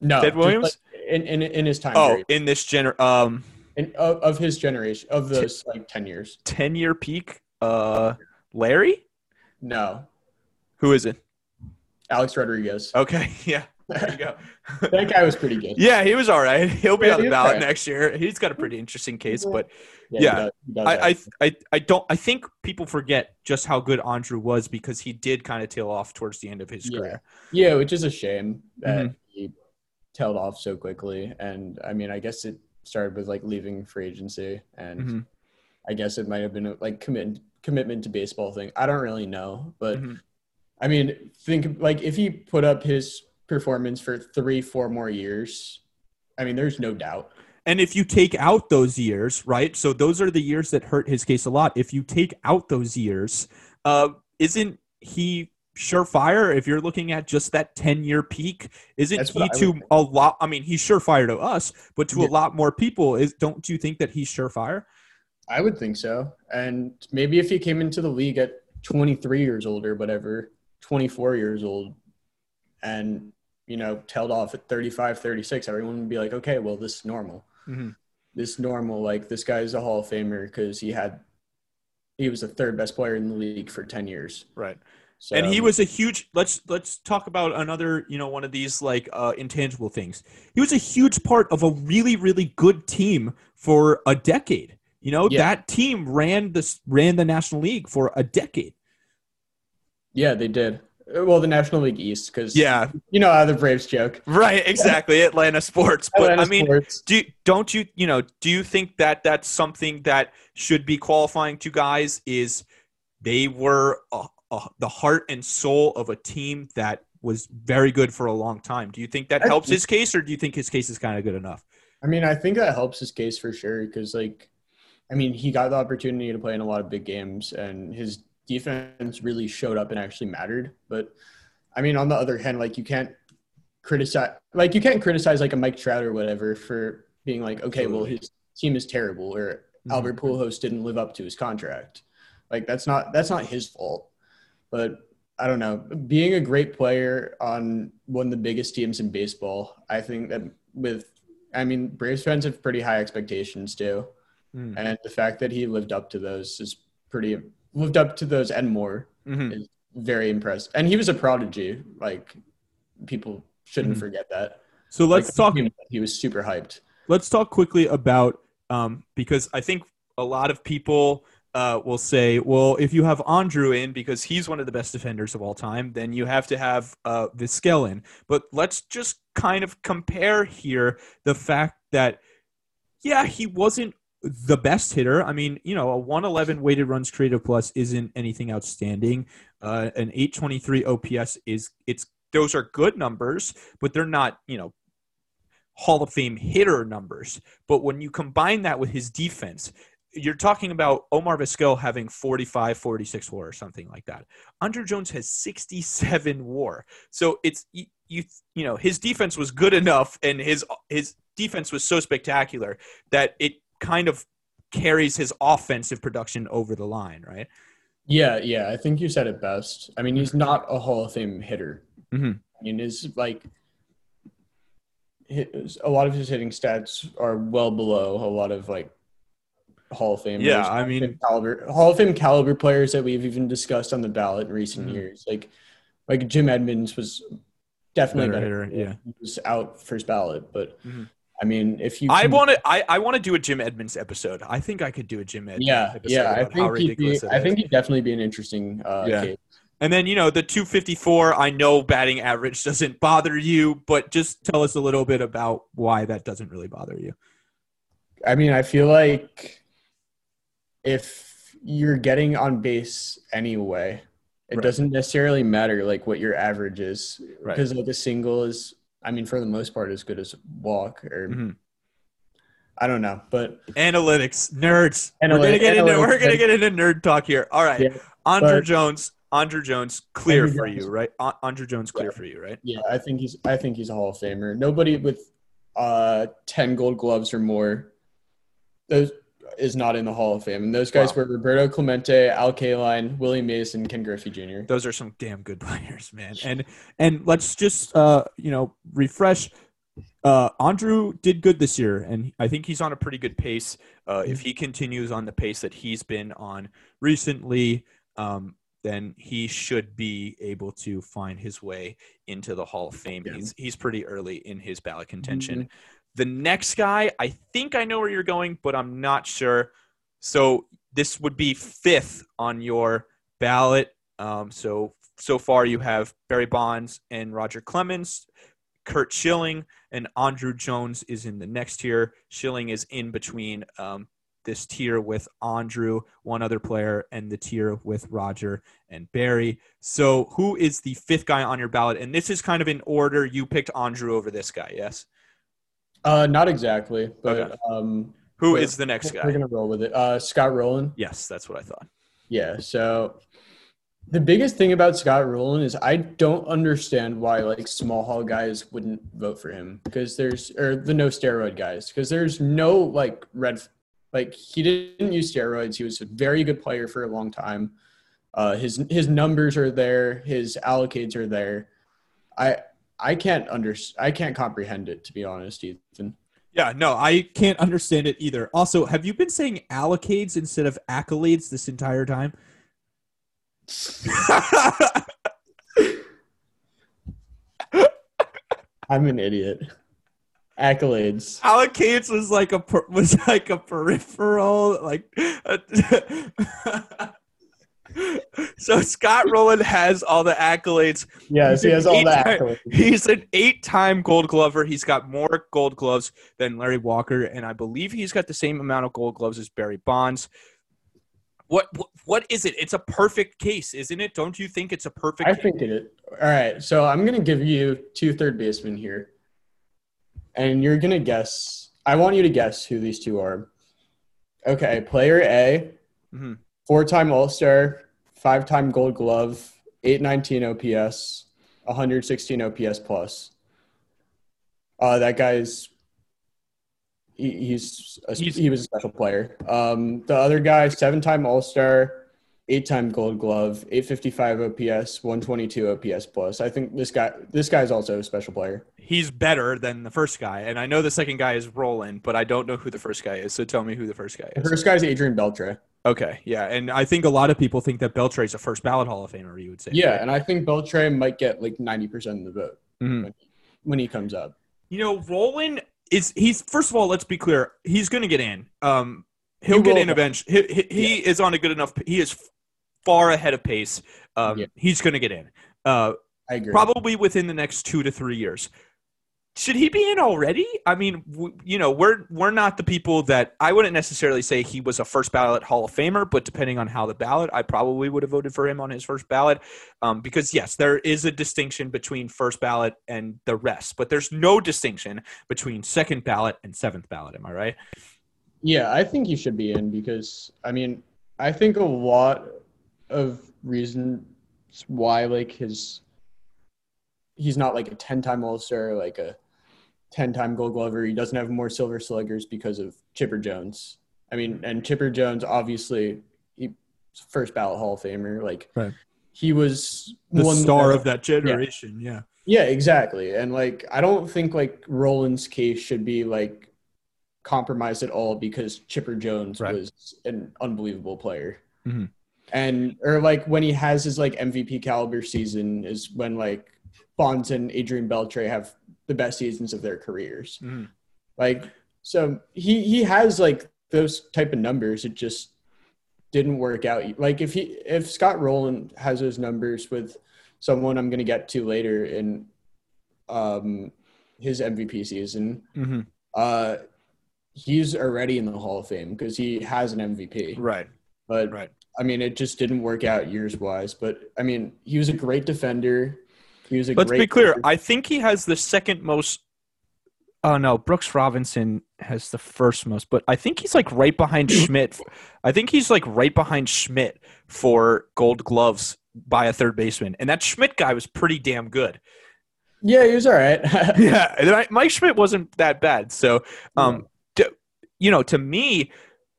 Speaker 2: No.
Speaker 1: Ted Williams?
Speaker 2: like in, in in his time
Speaker 1: Oh,
Speaker 2: period.
Speaker 1: in this gener um
Speaker 2: In, of, of his generation of those like 10 years.
Speaker 1: ten year peak, uh, Larry.
Speaker 2: No.
Speaker 1: Who is it?
Speaker 2: Alex Rodriguez.
Speaker 1: Okay, yeah. There you go.
Speaker 2: that guy was pretty good.
Speaker 1: yeah, he was all right. He'll be
Speaker 2: Yeah,
Speaker 1: on the ballot
Speaker 2: all right.
Speaker 1: next year. He's got a pretty interesting case, but
Speaker 2: he
Speaker 1: Yeah,
Speaker 2: does- he does
Speaker 1: I, I. I, I don't. I think people forget just how good Andruw was because he did kind of tail off towards the end of his
Speaker 2: Yeah.
Speaker 1: career.
Speaker 2: yeah, which is a shame that
Speaker 1: Mhm.
Speaker 2: he tailed off so quickly. And I mean, I guess it started with like leaving free agency, and
Speaker 1: Mhm.
Speaker 2: I guess it might have been a like commit commitment to baseball thing. I don't really know, but
Speaker 1: Mhm.
Speaker 2: I mean, think like if he put up his performance for three, four more years, I mean, there's no doubt.
Speaker 1: And if you take out those years, right? So those are the years that hurt his case a lot. If you take out those years, uh, isn't he surefire? If you're looking at just that 10 year peak, isn't
Speaker 2: That's
Speaker 1: he to a lot? I mean, he's surefire to us, but to
Speaker 2: Yeah.
Speaker 1: a lot more people, is don't you think that he's surefire?
Speaker 2: I would think so. And maybe if he came into the league at 23 years old or whatever, 24 years old, and, you know, tailed off at 35, 36, everyone would be like, okay, well, this is normal.
Speaker 1: Mhm.
Speaker 2: This is normal. Like, this guy's a Hall of Famer because he had, he was the third best player in the league for 10 years.
Speaker 1: Right.
Speaker 2: So,
Speaker 1: and he was a huge let's let's talk about another you know one of these like uh intangible things he was a huge part of a really really good team for a decade you know
Speaker 2: Yeah.
Speaker 1: that team ran this ran the national league for a decade
Speaker 2: yeah, they did. Well, the National League East, because,
Speaker 1: yeah
Speaker 2: you know how the Braves joke.
Speaker 1: right exactly atlanta sports but
Speaker 2: Atlanta
Speaker 1: i mean
Speaker 2: Sports.
Speaker 1: do don't you you know do you think that that's something that should be qualifying to guys is they were uh uh the heart and soul of a team that was very good for a long time do you think that
Speaker 2: I
Speaker 1: helps
Speaker 2: think-
Speaker 1: his case or do you think his case is kind of good enough
Speaker 2: I mean, I think that helps his case for sure because, like, I mean, he got the opportunity to play in a lot of big games, and his defense really showed up and actually mattered. But I mean, on the other hand, like, you can't criticize, like, you can't criticize like a Mike Trout or whatever for being like, okay, well, his team is terrible, or
Speaker 1: Mhm.
Speaker 2: Albert Pujols didn't live up to his contract. Like, that's not that's not his fault. But I don't know. Being a great player on one of the biggest teams in baseball, I think that with, I mean, Braves fans have pretty high expectations too,
Speaker 1: Mm.
Speaker 2: and the fact that he lived up to those is pretty lived up to those and more.
Speaker 1: Mhm.
Speaker 2: Very impressed, and he was a prodigy. Like people shouldn't
Speaker 1: Mhm.
Speaker 2: forget that.
Speaker 1: So let's
Speaker 2: Like,
Speaker 1: talk.
Speaker 2: He was super hyped.
Speaker 1: Let's talk quickly about um, because I think a lot of people uh, will say, well, if you have Andruw in because he's one of the best defenders of all time, then you have to have uh, Vizquel in. But let's just kind of compare here the fact that, yeah, he wasn't the best hitter. I mean, you know, a 111 weighted runs created plus isn't anything outstanding. Uh, an 823 OPS is it's those are good numbers, but they're not, you know, Hall of Fame hitter numbers. But when you combine that with his defense, you're talking about Omar Vizquel having 45, 46 war or something like that. Andruw Jones has 67 war. So it's you you know, his defense was good enough and his his defense was so spectacular that it kind of carries his offensive production over the line, right?
Speaker 2: Yeah, yeah. I think you said it best. I mean, he's not a Hall of Fame hitter.
Speaker 1: Mhm.
Speaker 2: I mean, his like his, a lot of his hitting stats are well below a lot of like Hall of Fame.
Speaker 1: Yeah, I mean-
Speaker 2: Hall of Fame caliber Hall of Fame caliber players that we've even discussed on the ballot in recent
Speaker 1: Mhm.
Speaker 2: years. Like like Jim Edmonds was definitely
Speaker 1: Better
Speaker 2: better.
Speaker 1: hitter, yeah.
Speaker 2: he was out first ballot, but
Speaker 1: Mhm.
Speaker 2: I mean, if you
Speaker 1: I want to I, I want to do a Jim Edmonds episode. I think I could do a Jim Edmonds
Speaker 2: yeah,
Speaker 1: episode
Speaker 2: yeah. I think he'd be, I think he'd definitely be an interesting uh,
Speaker 1: Yeah.
Speaker 2: case.
Speaker 1: And then, you know, the 254, I know batting average doesn't bother you, but just tell us a little bit about why that doesn't really bother you.
Speaker 2: I mean, I feel like if you're getting on base anyway, it
Speaker 1: Right.
Speaker 2: doesn't necessarily matter like what your average is
Speaker 1: Right.
Speaker 2: because like a single is, I mean, for the most part, as good as walk or
Speaker 1: Mhm.
Speaker 2: I don't know, but
Speaker 1: Analytics, nerds. we're gonna get into we're gonna get into nerd talk here. All right,
Speaker 2: Yeah,
Speaker 1: Andruw
Speaker 2: but-
Speaker 1: Jones. Andruw Jones, clear
Speaker 2: Andruw
Speaker 1: for
Speaker 2: Jones.
Speaker 1: you, right? A- Andruw Jones, clear for you, right?
Speaker 2: yeah, I think he's, I think he's a Hall of Famer. Nobody with uh ten Gold Gloves or more, those is not in the Hall of Fame, and those guys
Speaker 1: Wow.
Speaker 2: were Roberto Clemente, Al Kaline, Willie Mason, Ken Griffey Jr.
Speaker 1: Those are some damn good players, man. And and let's just uh, you know refresh. Uh, Andruw did good this year, and I think he's on a pretty good pace. Uh, if he continues on the pace that he's been on recently, um, then he should be able to find his way into the Hall of Fame.
Speaker 2: Yeah.
Speaker 1: He's he's pretty early in his ballot contention. The next guy, I think I know where you're going, but I'm not sure. So this would be fifth on your ballot. Um, so so far you have Barry Bonds and Roger Clemens, Curt Schilling, and Andruw Jones is in the next tier. Schilling is in between um, this tier with Andruw, one other player, and the tier with Roger and Barry. So who is the fifth guy on your ballot? And this is kind of in order. You picked Andruw over this guy, yes?
Speaker 2: Uh, not exactly, but
Speaker 1: Okay.
Speaker 2: um,
Speaker 1: Who
Speaker 2: But
Speaker 1: is the next guy?
Speaker 2: we're gonna roll with it. Uh, Scott Rolen.
Speaker 1: Yes, that's what I thought.
Speaker 2: Yeah. So the biggest thing about Scott Rolen is I don't understand why like small hall guys wouldn't vote for him because there's or the no steroid guys because there's no like red like he didn't use steroids. He was a very good player for a long time. Uh, his his numbers are there. His allocates are there. I I can't under I can't comprehend it to be honest, Ethan.
Speaker 1: Yeah, no, I can't understand it either. Also, have you been saying allocades instead of accolades this entire time?
Speaker 2: I'm an idiot. Accolades.
Speaker 1: allocades was like a per- was like a peripheral like so Scott Rolen has all the accolades.
Speaker 2: Yes, he has all the accolades.
Speaker 1: He's an eight-time Gold Glover. He's got more Gold Gloves than Larry Walker, and I believe he's got the same amount of Gold Gloves as Barry Bonds. What what, what is it? It's a perfect case, isn't it? Don't you think it's a perfect?
Speaker 2: I
Speaker 1: case?
Speaker 2: think it is. All right, so I'm gonna give you two third basemen here, and you're gonna guess. I want you to guess who these two are. Okay, player A,
Speaker 1: Mhm.
Speaker 2: four-time All-Star, five-time Gold Glove, 819 OPS, 116 OPS plus. Uh, that guy's he, he's, a,
Speaker 1: He's-
Speaker 2: he was a special player. Um, the other guy, seven-time All-Star, eight-time Gold Glove, 855 OPS, 122 OPS plus. I think this guy this guy's also a special player.
Speaker 1: he's better than the first guy, and I know the second guy is Rolen, but I don't know who the first guy is. So tell me who the first guy is.
Speaker 2: The
Speaker 1: is.
Speaker 2: first guy's Adrian Beltre.
Speaker 1: Okay, yeah, and I think a lot of people think that Beltre's a first ballot Hall of Famer. You would say,
Speaker 2: Yeah, and I think Beltre might get like 90% of the vote
Speaker 1: Mhm.
Speaker 2: when he comes up.
Speaker 1: You know, Rolen is he's first of all, let's be clear, he's going to get in. Um, he'll
Speaker 2: He
Speaker 1: get in eventually. He, he, he is on a good enough. He is far ahead of pace. Um,
Speaker 2: Yeah.
Speaker 1: he's going to get in. Uh,
Speaker 2: I agree.
Speaker 1: probably within the next two to three years. Should he be in already? I mean, w- you know, we're we're not the people that I wouldn't necessarily say he was a first ballot Hall of Famer, but depending on how the ballot, I probably would have voted for him on his first ballot, um, because yes, there is a distinction between first ballot and the rest, but there's no distinction between second ballot and seventh ballot. Am I right?
Speaker 2: Yeah, I think he should be in because I mean, I think a lot of reasons why like his he's not like a 10-time All-Star, like a 10-time Gold Glover. He doesn't have more Silver Sluggers because of Chipper Jones. I mean, and Chipper Jones obviously he first ballot Hall of Famer. Like
Speaker 1: Right.
Speaker 2: he was
Speaker 1: The
Speaker 2: one
Speaker 1: star of that generation. Yeah.
Speaker 2: Yeah, exactly. And like I don't think like Rolen's case should be like compromised at all because Chipper Jones
Speaker 1: Right.
Speaker 2: was an unbelievable player.
Speaker 1: Mhm.
Speaker 2: And or like when he has his like MVP caliber season is when like Bonds and Adrian Beltre have the best seasons of their careers.
Speaker 1: Mhm.
Speaker 2: Like so he he has like those type of numbers. It just didn't work out. Like if he if Scott Rolen has those numbers with someone I'm going to get to later in um his MVP season,
Speaker 1: hmm
Speaker 2: uh he's already in the Hall of Fame because he has an MVP.
Speaker 1: Right.
Speaker 2: But
Speaker 1: Right.
Speaker 2: I mean, it just didn't work out years wise. But I mean, he was a great defender. He was a
Speaker 1: Let's be clear. I think he has the second most. Oh no, Brooks Robinson has the first most, but I think he's like right behind Schmidt. I think he's like right behind Schmidt for Gold Gloves by a third baseman, and that Schmidt guy was pretty damn good.
Speaker 2: yeah, he was all right.
Speaker 1: Yeah, and I- Mike Schmidt wasn't that bad. So, um, to, you know, to me,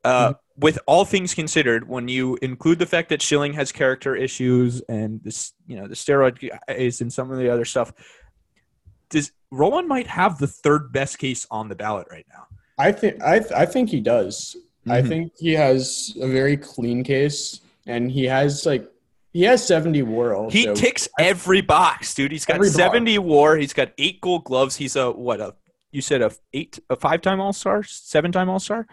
Speaker 1: uh, with all things considered, when you include the fact that Schilling has character issues and this, you know, the steroid guys and some of the other stuff, does Rolen might have the third best case on the ballot right now?
Speaker 2: I think I I think he does. I
Speaker 1: Mhm.
Speaker 2: think he has a very clean case, and he has like He has 70 WAR. Also.
Speaker 1: He ticks every box, dude. He's got
Speaker 2: Every box.
Speaker 1: 70 WAR. He's got eight Gold Gloves. He's a what? A you said a eight, a five-time All Star, seven-time All Star,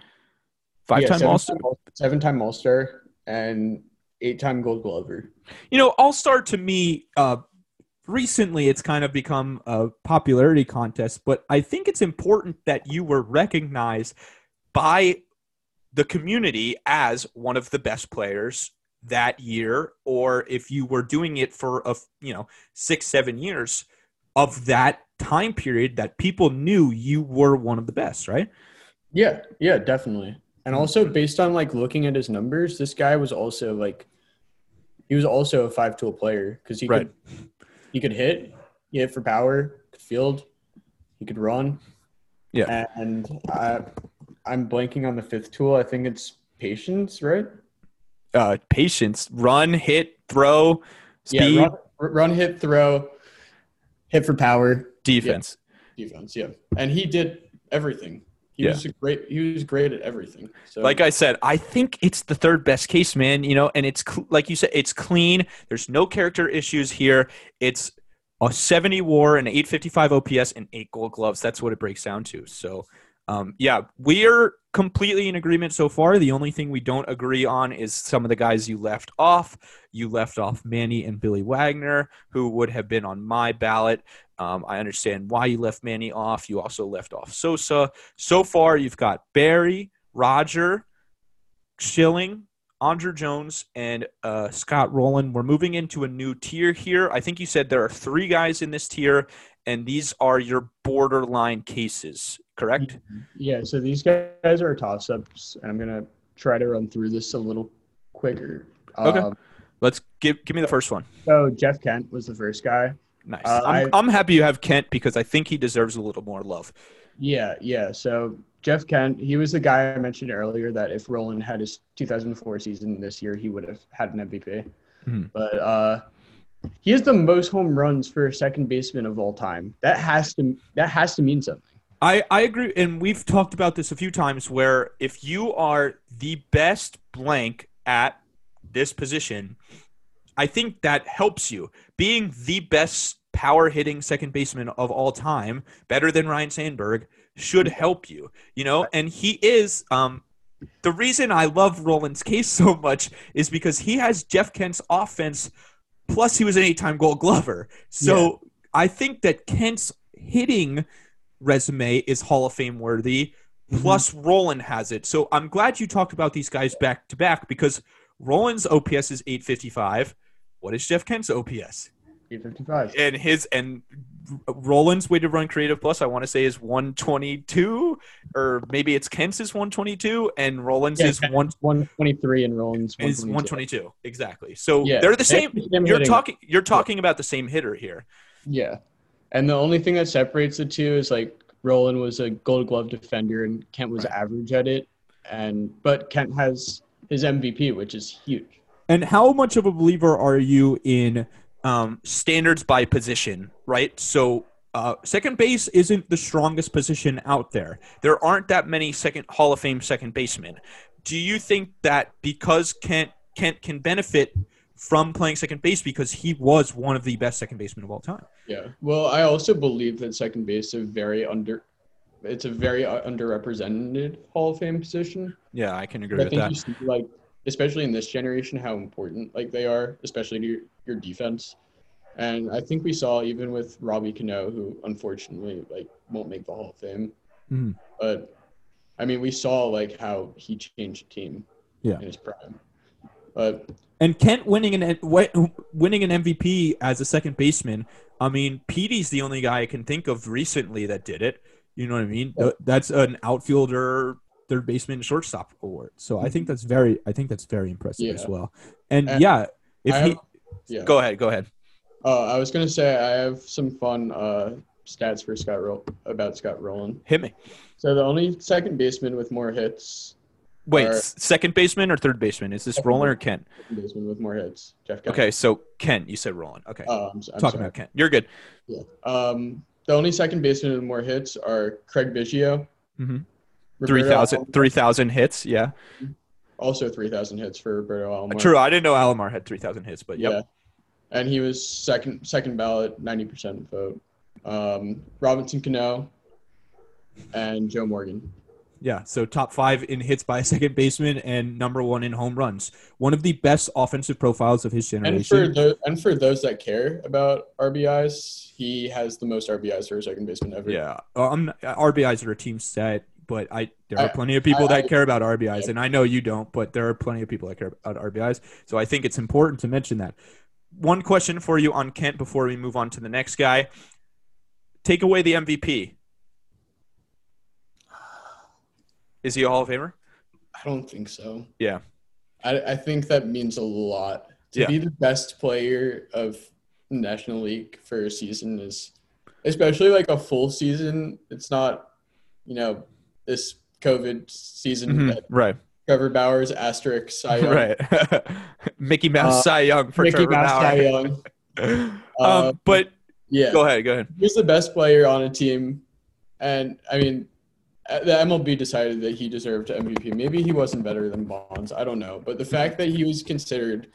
Speaker 1: five-time All Star.
Speaker 2: seven-time All Star, and eight-time Gold Glover.
Speaker 1: You know, All Star to me, uh, recently it's kind of become a popularity contest, but I think it's important that you were recognized by the community as one of the best players that year, or if you were doing it for a you know six, seven years of that time period that people knew you were one of the best, right?
Speaker 2: Yeah, yeah, definitely. And also based on like looking at his numbers, this guy was also like he was also a five tool player because he
Speaker 1: Right.
Speaker 2: could he could hit, he hit for power, could field, he could run.
Speaker 1: Yeah.
Speaker 2: And I I'm blanking on the fifth tool. I think it's patience, right?
Speaker 1: Uh, patience, run, hit, throw, speed,
Speaker 2: Yeah, run, run, hit, throw, hit for power,
Speaker 1: defense.
Speaker 2: defense. Yeah, and he did everything. He
Speaker 1: Yeah.
Speaker 2: was a great. He was great at everything. So
Speaker 1: Like I said, I think it's the third best case, man. You know, and it's cl- like you said, it's clean. There's no character issues here. It's a 70 WAR, an 855 OPS, and eight Gold Gloves. That's what it breaks down to. So, um, yeah, we're completely in agreement so far. The only thing we don't agree on is some of the guys you left off. You left off Manny and Billy Wagner, who would have been on my ballot. Um, I understand why you left Manny off. You also left off Sosa. So far, you've got Barry, Roger, Schilling, Andruw Jones, and uh, Scott Rolen. We're moving into a new tier here. I think you said there are three guys in this tier, and these are your borderline cases, correct?
Speaker 2: Yeah, so these guys are toss ups, and I'm gonna try to run through this a little quicker.
Speaker 1: Okay.
Speaker 2: Um,
Speaker 1: Let's give give me the first one.
Speaker 2: so Jeff Kent was the first guy.
Speaker 1: Nice.
Speaker 2: Uh,
Speaker 1: I'm,
Speaker 2: I-
Speaker 1: I'm happy you have Kent because I think he deserves a little more love.
Speaker 2: Yeah, yeah. So Jeff Kent, he was the guy I mentioned earlier that if Rolen had his 2004 season this year, he would have had an MVP.
Speaker 1: Mhm.
Speaker 2: But uh, he has the most home runs for a second baseman of all time. That has to that has to mean something.
Speaker 1: I, I agree, and we've talked about this a few times. Where if you are the best blank at this position, I think that helps you. Being the best power hitting second baseman of all time, better than Ryne Sandberg, should help you. You know, and he is. Um, the reason I love Rolen's case so much is because he has Jeff Kent's offense, plus he was an eight-time Gold Glover. So I think that Kent's hitting resume is Hall of Fame worthy.
Speaker 2: Mm-hmm.
Speaker 1: Plus, Rolen has it. So I'm glad you talked about these guys back to back because Rolen's OPS is 855. What is Jeff Kent's OPS?
Speaker 2: 855.
Speaker 1: And his and Rolen's weighted run created plus I want to say is 122 or maybe it's Kent's is 122 and Rolen's
Speaker 2: Yeah,
Speaker 1: is one
Speaker 2: 123 and Rolen's
Speaker 1: is
Speaker 2: 122.
Speaker 1: 122 exactly. So
Speaker 2: Yeah.
Speaker 1: they're the same.
Speaker 2: Same
Speaker 1: You're
Speaker 2: hitting.
Speaker 1: talking. You're talking about the same hitter here.
Speaker 2: Yeah. And the only thing that separates the two is like Rolen was a gold glove defender and Kent was average at it. And but Kent has his MVP, which is huge.
Speaker 1: And how much of a believer are you in um, standards by position, right? So, uh, second base isn't the strongest position out there. There aren't that many second Hall of Fame second basemen. Do you think that because Kent Kent can benefit from playing second base because he was one of the best second basemen of all time?
Speaker 2: Yeah. Well, I also believe that second base is very under it's a very uh, underrepresented Hall of Fame position.
Speaker 1: Yeah, I can agree
Speaker 2: I
Speaker 1: with
Speaker 2: think
Speaker 1: that.
Speaker 2: you see like especially in this generation how important like they are, especially to your, your defense. And I think we saw even with Robbie Cano, who unfortunately like won't make the Hall of Fame.
Speaker 1: Mhm.
Speaker 2: But I mean, we saw like how he changed the team
Speaker 1: Yeah.
Speaker 2: in his prime. But
Speaker 1: And Kent winning an winning an MVP as a second baseman. I mean, Petey's the only guy I can think of recently that did it. You know what I mean? Th- That's an outfielder, third baseman, shortstop award. So I think that's very, I think that's very impressive
Speaker 2: Yeah.
Speaker 1: as well. And
Speaker 2: And
Speaker 1: yeah, if
Speaker 2: I
Speaker 1: he
Speaker 2: yeah.
Speaker 1: go ahead, go ahead.
Speaker 2: Uh, I was gonna say I have some fun uh, stats for Scott Ro- about Scott Rolen.
Speaker 1: Hit me.
Speaker 2: So the only second baseman with more hits,
Speaker 1: Wait, second baseman or third baseman? Is this Rolen or Kent?
Speaker 2: second baseman with more hits, Jeff. Kent.
Speaker 1: Okay, so Kent, you said Rolen. Okay,
Speaker 2: Uh, I'm, I'm
Speaker 1: talking
Speaker 2: sorry.
Speaker 1: about Kent. You're good.
Speaker 2: Yeah. Um, the only second baseman with more hits are Craig Biggio,
Speaker 1: Mm-hmm.
Speaker 2: Roberto
Speaker 1: 3,000
Speaker 2: Alomar,
Speaker 1: 3,000 hits. Yeah.
Speaker 2: also 3,000 hits for Roberto Alomar.
Speaker 1: True, I didn't know Alomar had three thousand hits, but yep.
Speaker 2: Yeah. And he was second second ballot, 90% vote. Um, Robinson Cano and Joe Morgan.
Speaker 1: Yeah, so top five in hits by a second baseman and number one in home runs. One of the best offensive profiles of his generation.
Speaker 2: And for those, and for those that care about RBIs, he has the most RBIs for a second baseman ever.
Speaker 1: Yeah, um, RBIs are a team set, but I there are
Speaker 2: I-
Speaker 1: plenty of people
Speaker 2: I-
Speaker 1: that care about RBIs, and I know you don't, but there are plenty of people that care about RBIs. So I think it's important to mention that. One question for you on Kent before we move on to the next guy. Take away the MVP. Is he a Hall of Famer?
Speaker 2: I don't think so.
Speaker 1: Yeah.
Speaker 2: I, I think that means a lot. To
Speaker 1: Yeah.
Speaker 2: be the best player of National League for a season is, especially like a full season. It's not, you know, this COVID season
Speaker 1: Mhm,
Speaker 2: that
Speaker 1: Right.
Speaker 2: Trevor Bauer's asterisk Cy Young,
Speaker 1: Right. Mickey Mouse
Speaker 2: Uh,
Speaker 1: Cy Young for
Speaker 2: Mickey
Speaker 1: Trevor
Speaker 2: Mouse Cy
Speaker 1: Bauer.
Speaker 2: Young.
Speaker 1: um,
Speaker 2: Uh,
Speaker 1: but
Speaker 2: Yeah,
Speaker 1: go ahead, go ahead.
Speaker 2: he was the best player on a team, and I mean, the MLB decided that he deserved MVP. Maybe he wasn't better than Bonds. I don't know, but the fact that he was considered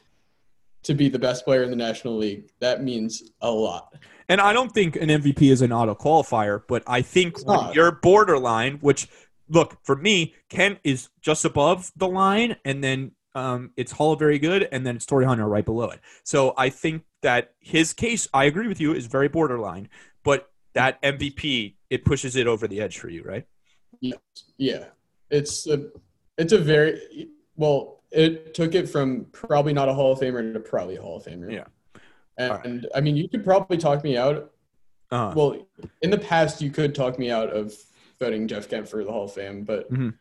Speaker 2: to be the best player in the National League that means a lot.
Speaker 1: And I don't think an MVP is an auto qualifier, but I think you're borderline, which look for me, Kent is just above the line, and then um, it's Hall Very Good, and then it's Torii Hunter right below it. So I think that his case, I agree with you, is very borderline, but that MVP it pushes it over the edge for you, right?
Speaker 2: Yes. Yeah, it's a it's a very well. It took it from probably not a Hall of Famer to probably a Hall of Famer.
Speaker 1: Yeah.
Speaker 2: and,
Speaker 1: right.
Speaker 2: I mean, you could probably talk me out
Speaker 1: Uh,
Speaker 2: Well, in the past, you could talk me out of voting Jeff Kent for the Hall of Fame, but
Speaker 1: Mhm.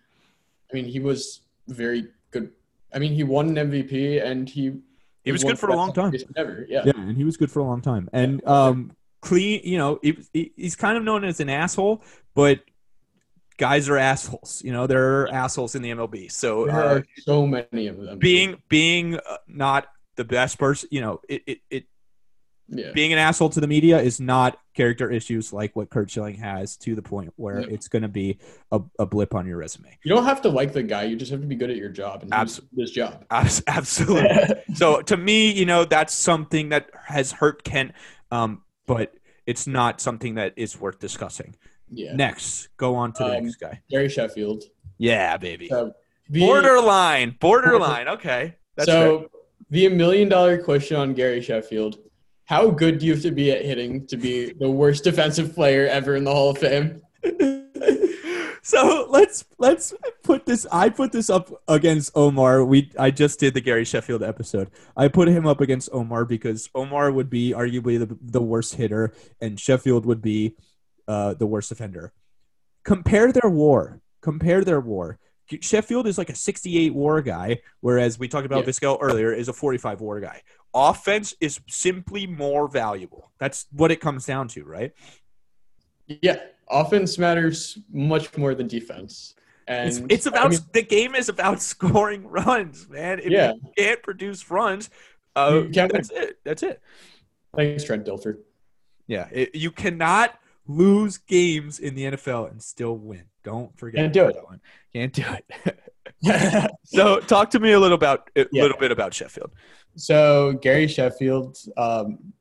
Speaker 2: I mean, he was very good. I mean, he won an MVP, and he
Speaker 1: he was good for a long time.
Speaker 2: basemen Ever, yeah.
Speaker 1: Yeah, and he was good for a long time. And um, clean, you know, he, he- he's kind of known as an asshole, but guys are assholes. You know, there are assholes in the MLB. So
Speaker 2: There
Speaker 1: uh,
Speaker 2: are so many of them.
Speaker 1: being being uh, not the best person, you know, it, it, it
Speaker 2: yeah,
Speaker 1: being an asshole to the media is not character issues like what Curt Schilling has to the point where
Speaker 2: No.
Speaker 1: it's going to be a, a blip on your resume.
Speaker 2: you don't have to like the guy; you just have to be good at your job and
Speaker 1: Abs-
Speaker 2: this job.
Speaker 1: Abs- Absolutely. so to me, you know, that's something that has hurt Kent, um, but it's not something that is worth discussing.
Speaker 2: Yeah,
Speaker 1: Next, go on to the
Speaker 2: Um,
Speaker 1: next guy.
Speaker 2: Gary Sheffield.
Speaker 1: Yeah, baby.
Speaker 2: So, the,
Speaker 1: Borderline, borderline. Okay, that's
Speaker 2: so
Speaker 1: fair.
Speaker 2: the million dollar question on Gary Sheffield: How good do you have to be at hitting to be the worst defensive player ever in the Hall of Fame?
Speaker 1: so let's let's put this. I put this up against Omar. We I just did the Gary Sheffield episode. I put him up against Omar because Omar would be arguably the, the worst hitter, and Sheffield would be uh, the worst offender. Compare their WAR. Compare their WAR. Sheffield is like a 68 WAR guy, whereas we talked about
Speaker 2: Yeah.
Speaker 1: Vizquel earlier is a 45 WAR guy. Offense is simply more valuable. That's what it comes down to, right?
Speaker 2: Yeah, offense matters much more than defense. And
Speaker 1: It's, it's about
Speaker 2: I mean,
Speaker 1: the game is about scoring runs, man. If
Speaker 2: Yeah.
Speaker 1: you can't produce runs, uh,
Speaker 2: can't-
Speaker 1: that's it. That's it.
Speaker 2: thanks, Trent Dilfer.
Speaker 1: Yeah, it, you cannot lose games in the NFL and still win. Don't forget
Speaker 2: Can't do it.
Speaker 1: one. Can't do it. so, talk to me a little about a
Speaker 2: Yeah.
Speaker 1: little bit about Sheffield.
Speaker 2: so Gary Sheffield. Um,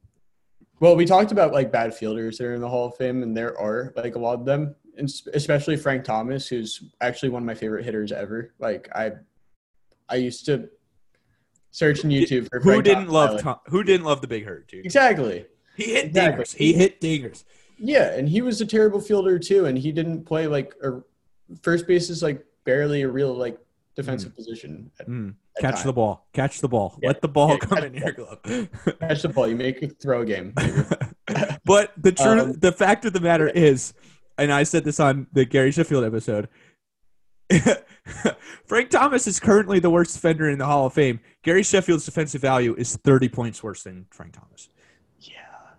Speaker 2: well, we talked about like bad fielders that are in the Hall of Fame, and there are like a lot of them, and especially Frank Thomas, who's actually one of my favorite hitters ever. Like I, I used to search in YouTube for
Speaker 1: Who
Speaker 2: Frank
Speaker 1: didn't
Speaker 2: Thomas
Speaker 1: love
Speaker 2: highlights.
Speaker 1: Tom, Who didn't love the Big Hurt, dude?
Speaker 2: exactly.
Speaker 1: He hit
Speaker 2: Exactly.
Speaker 1: dingers. He hit dingers.
Speaker 2: Yeah, and he was a terrible fielder too, and he didn't play like a first base is like barely a real like defensive position. At,
Speaker 1: Mm.
Speaker 2: at
Speaker 1: Catch the ball. Catch the ball.
Speaker 2: Yeah.
Speaker 1: Let the ball
Speaker 2: Yeah,
Speaker 1: come in your glove.
Speaker 2: catch the ball. You make a throw game.
Speaker 1: but the truth,
Speaker 2: Um,
Speaker 1: the fact of the matter is, and I said this on the Gary Sheffield episode. Frank Thomas is currently the worst defender in the Hall of Fame. Gary Sheffield's defensive value is 30 points worse than Frank Thomas.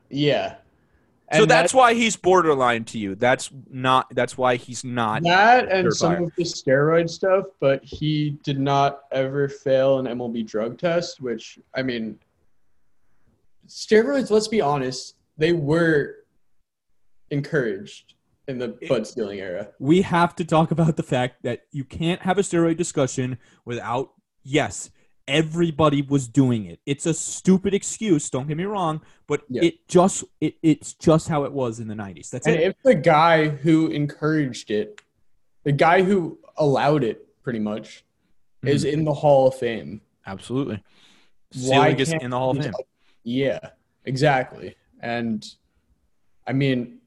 Speaker 2: yeah.
Speaker 1: so
Speaker 2: And
Speaker 1: that's why he's borderline to you. That's not. That's why he's not.
Speaker 2: that and some of the steroid stuff, but he did not ever fail an MLB drug test, which I mean steroids, let's be honest, they were encouraged in the Bud Selig era.
Speaker 1: we have to talk about the fact that you can't have a steroid discussion without yes everybody was doing it it's a stupid excuse don't get me wrong but
Speaker 2: Yeah.
Speaker 1: it just it, it's just how it was in the 90s that's
Speaker 2: And
Speaker 1: it
Speaker 2: if the guy who encouraged it, the guy who allowed it, pretty much, is
Speaker 1: Mm-hmm.
Speaker 2: in the Hall of Fame.
Speaker 1: absolutely
Speaker 2: Why
Speaker 1: is
Speaker 2: can't
Speaker 1: in the hall of fame
Speaker 2: Yeah, exactly. And I mean,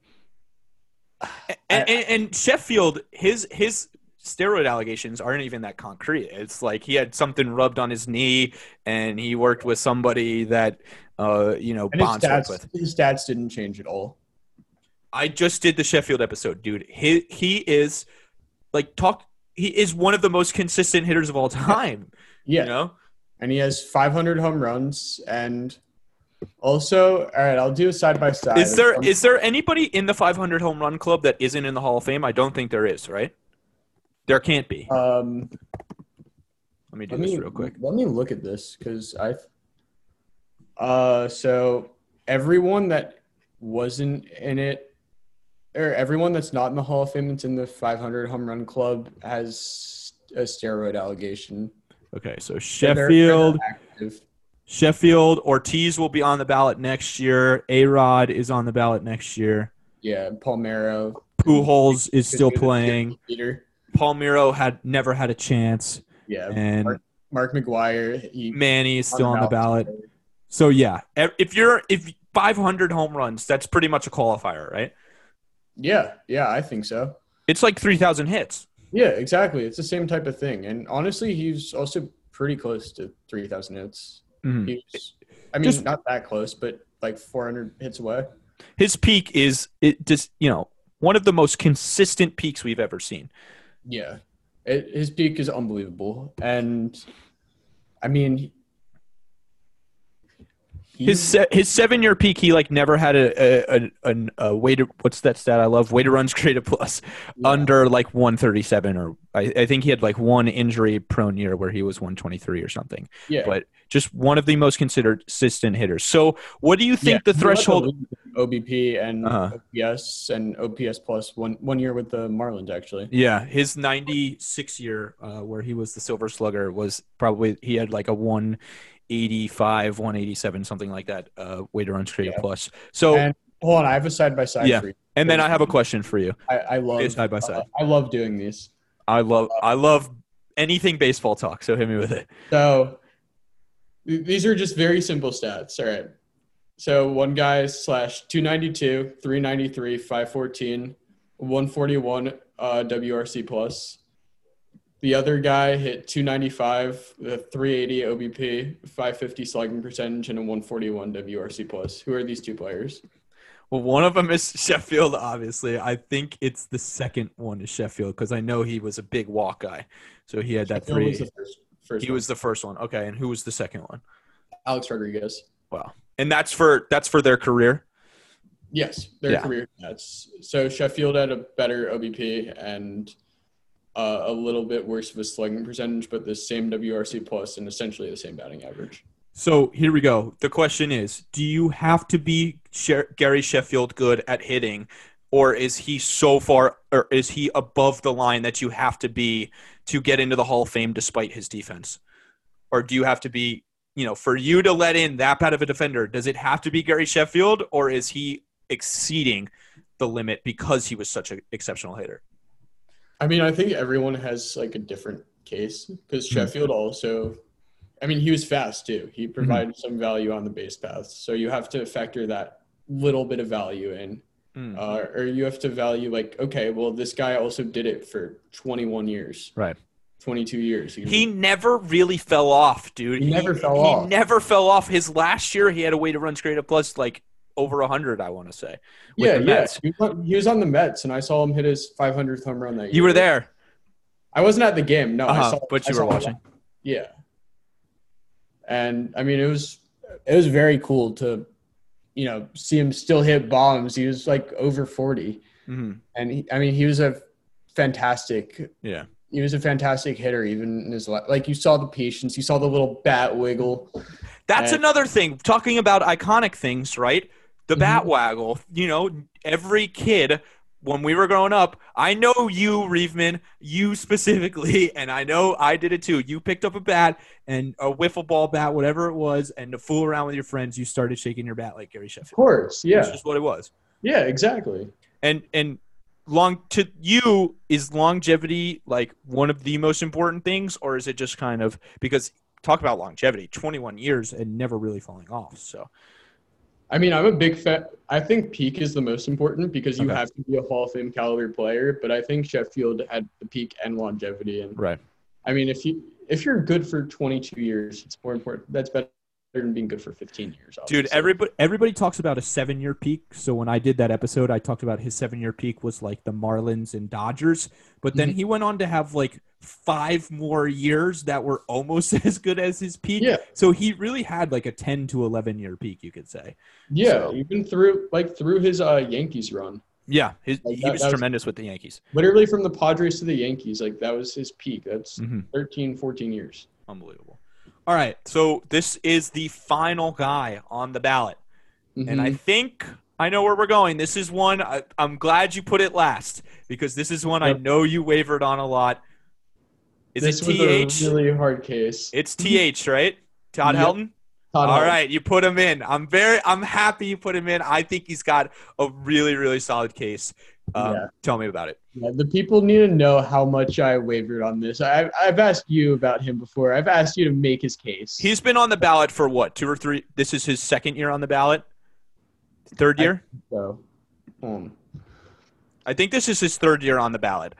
Speaker 1: and, and, and sheffield his his steroid allegations aren't even that concrete it's like he had something rubbed on his knee and he worked with somebody that uh you know
Speaker 2: and his
Speaker 1: bonds worked with
Speaker 2: stats, his stats didn't change at all.
Speaker 1: I just did the Sheffield episode, dude. He he is like talk. He is one of the most consistent hitters of all time.
Speaker 2: Yeah,
Speaker 1: You know,
Speaker 2: and he has 500 home runs, and also, all right, I'll do a side by side.
Speaker 1: is there is there anybody in the 500 home run club that isn't in the Hall of Fame? I don't think there is. Right? There can't be.
Speaker 2: Um,
Speaker 1: Let me do
Speaker 2: let
Speaker 1: this
Speaker 2: me
Speaker 1: real quick.
Speaker 2: let me look at this because I. Uh, so everyone that wasn't in it, or everyone that's not in the Hall of Fame that's in the 500 home run club has a steroid allegation.
Speaker 1: Okay, so Sheffield,
Speaker 2: they're.
Speaker 1: Sheffield, Ortiz will be on the ballot next year. A Rod is on the ballot next year.
Speaker 2: Yeah, Palmeiro
Speaker 1: Pujols is still
Speaker 2: playing. was Leader.
Speaker 1: Palmeiro had never had a chance,
Speaker 2: Yeah,
Speaker 1: and
Speaker 2: Mark, Mark McGwire. He
Speaker 1: Manny is still on the ballot. So yeah, if you're if 500 home runs, that's pretty much a qualifier, right?
Speaker 2: Yeah, yeah, I think so.
Speaker 1: It's like 3,000 hits.
Speaker 2: Yeah, exactly. It's the same type of thing. And honestly, he's also pretty close to 3,000 hits.
Speaker 1: Mhm.
Speaker 2: He was, I mean,
Speaker 1: Just-
Speaker 2: not that close, but like 400 hits away.
Speaker 1: His peak is it just you know one of the most consistent peaks we've ever seen.
Speaker 2: Yeah. It, his peak is unbelievable. And I mean,
Speaker 1: His se- his seven year peak, he like never had a a, a, a, a way to what's that stat I love? Weighted runs created plus
Speaker 2: Yeah.
Speaker 1: under like 137 or I, I think he had like one injury prone year where he was 123 or something.
Speaker 2: yeah.
Speaker 1: But just one of the most considered consistent hitters. So what do you think
Speaker 2: Yeah,
Speaker 1: the threshold?
Speaker 2: OBP and
Speaker 1: Uh-huh.
Speaker 2: OPS and OPS plus one one year with the Marlins actually.
Speaker 1: Yeah, his 96 year, uh, where he was the Silver Slugger, was probably he had like a 185, 187, something like that. Uh, way to run straight
Speaker 2: Yeah.
Speaker 1: plus. So, and,
Speaker 2: hold on, I have a side by side
Speaker 1: Yeah.
Speaker 2: for you.
Speaker 1: And then I have a question for you.
Speaker 2: I, I love
Speaker 1: Side by side.
Speaker 2: uh, I love doing these.
Speaker 1: I love I love anything baseball talk. So hit me with it.
Speaker 2: So these are just very simple stats. All right. So one guy slash 292, 393, 514, 141 uh, WRC plus. The other guy hit 295, a 380 OBP, 550 slugging percentage, and a 141 WRC plus. Who are these two players?
Speaker 1: Well, one of them is Sheffield. Obviously, I think it's the second one is Sheffield because I know he was a big walk guy. So he had that three.
Speaker 2: was the first? first
Speaker 1: He
Speaker 2: one?
Speaker 1: was the first one. Okay, and who was the second one?
Speaker 2: Alex Rodriguez.
Speaker 1: Wow. And that's for that's for their career.
Speaker 2: Yes, their
Speaker 1: Yeah.
Speaker 2: career stats. So Sheffield had a better OBP and uh, a little bit worse of a slugging percentage, but the same WRC plus and essentially the same batting average.
Speaker 1: So here we go. The question is: Do you have to be Sher- Gary Sheffield good at hitting, or is he so far, or is he above the line that you have to be to get into the Hall of Fame despite his defense? Or do you have to be, you know, for you to let in that bad of a defender? Does it have to be Gary Sheffield, or is he exceeding the limit because he was such an exceptional hitter?
Speaker 2: I mean, I think everyone has like a different case because
Speaker 1: Mhm.
Speaker 2: Sheffield also, I mean, he was fast too. He provided some value on the base path. So you have to factor that little bit of value in.
Speaker 1: Mm.
Speaker 2: Uh, or you have to value like, okay, well, this guy also did it for 21 years,
Speaker 1: Right.
Speaker 2: 22 years.
Speaker 1: He never really fell off, dude.
Speaker 2: He never fell
Speaker 1: he
Speaker 2: off.
Speaker 1: He never fell off. His last year, he had a way to run straight up plus like over hundred. I want to say. with
Speaker 2: yeah,
Speaker 1: the
Speaker 2: yeah.
Speaker 1: Mets.
Speaker 2: He was, on, he was on the Mets, and I saw him hit his 500th home run that year.
Speaker 1: You were there,
Speaker 2: I wasn't at the game. No,
Speaker 1: uh-huh,
Speaker 2: saw,
Speaker 1: but you
Speaker 2: saw
Speaker 1: were watching.
Speaker 2: Yeah, and I mean, it was it was very cool to, you know, see him still hit bombs. He was like over 40,
Speaker 1: hmm
Speaker 2: and he, I mean, he was a fantastic.
Speaker 1: Yeah.
Speaker 2: He was a fantastic hitter, even in his li- like you saw the patience, you saw the little bat wiggle.
Speaker 1: That's
Speaker 2: And-
Speaker 1: another thing. Talking about iconic things, right? The
Speaker 2: Mhm.
Speaker 1: bat waggle. You know, every kid when we were growing up, I know you, Reevman, you specifically, and I know I did it too. You picked up a bat and a wiffle ball bat, whatever it was, and to fool around with your friends, you started shaking your bat like Gary Sheffield.
Speaker 2: Of course, yeah.
Speaker 1: That's just what it was.
Speaker 2: Yeah, exactly.
Speaker 1: And and long to you is longevity like one of the most important things, or is it just kind of because talk about longevity, twenty one years and never really falling off. So
Speaker 2: I mean, I'm a big fan. I think peak is the most important because you
Speaker 1: Okay.
Speaker 2: have to be a Hall of Fame caliber player. But I think Sheffield had the peak and longevity. And
Speaker 1: right.
Speaker 2: I mean, if you if you're good for 22 years, it's more important. That's better than being good for 15 years.
Speaker 1: Dude, everybody everybody talks about a seven year peak. So when I did that episode, I talked about his seven year peak was like the Marlins and Dodgers. But then
Speaker 2: Mhm.
Speaker 1: he went on to have like five more years that were almost as good as his peak.
Speaker 2: Yeah.
Speaker 1: So he really had like a ten to eleven year peak, you could say.
Speaker 2: yeah,
Speaker 1: so-
Speaker 2: even through like through his uh, Yankees run,
Speaker 1: Yeah, his,
Speaker 2: Like
Speaker 1: he was
Speaker 2: was-
Speaker 1: tremendous with the Yankees.
Speaker 2: literally from the Padres to the Yankees, like that was his peak. That's
Speaker 1: Mm-hmm.
Speaker 2: 13, 14 years.
Speaker 1: Unbelievable. All right, so this is the final guy on the ballot. And I
Speaker 2: Mhm.
Speaker 1: think I know where we're going. This is one I, I'm glad you put it last because this is one I know you wavered on a lot. Is
Speaker 2: this
Speaker 1: it
Speaker 2: was
Speaker 1: TH?
Speaker 2: a really hard case.
Speaker 1: it's TH, right? Todd
Speaker 2: Yep.
Speaker 1: Helton.
Speaker 2: Todd
Speaker 1: All
Speaker 2: Helton.
Speaker 1: right, you put him in. I'm very, I'm happy you put him in. I think he's got a really, really solid case. Um,
Speaker 2: Yeah.
Speaker 1: Tell me about it.
Speaker 2: Yeah, the people need to know how much I wavered on this. I've, I've asked you about him before. I've asked you to make his case.
Speaker 1: He's been on the ballot for what, two or three? This is his second year on the ballot. Third
Speaker 2: I-
Speaker 1: year.
Speaker 2: so, um,
Speaker 1: I think this is his third year on the ballot.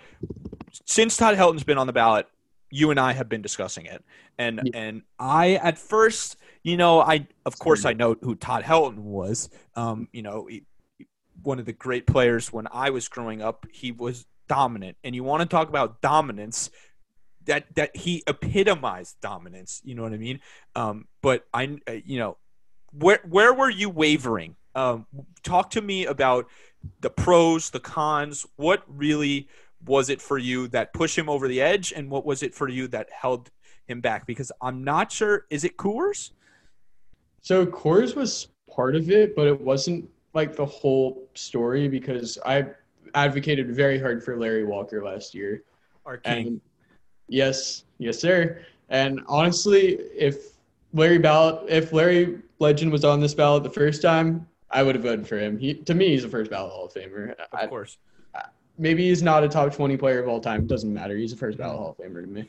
Speaker 1: Since Todd Helton's been on the ballot, you and I have been discussing it. And
Speaker 2: Yeah.
Speaker 1: and I at first, you know, I of course I know who Todd Helton was. Um, you know, he, one of the great players when I was growing up. He was dominant. And you want to talk about dominance that that he epitomized dominance, you know what I mean? Um, but I uh, you know, where where were you wavering? Um, talk to me about the pros, the cons. What really was it for you that pushed him over the edge, and what was it for you that held him back? Because I'm not sure. Is it Coors?
Speaker 2: so Coors was part of it, but it wasn't like the whole story because I advocated very hard for Larry Walker last year.
Speaker 1: Our king.
Speaker 2: And yes, yes, sir. And honestly, if Larry ballot, if Larry Legend was on this ballot the first time, I would have voted for him. He, to me, he's a first ballot Hall of Famer.
Speaker 1: of
Speaker 2: I,
Speaker 1: course.
Speaker 2: maybe he's not a top 20 player of all time. Doesn't matter. He's a first ballot Hall of Famer to me.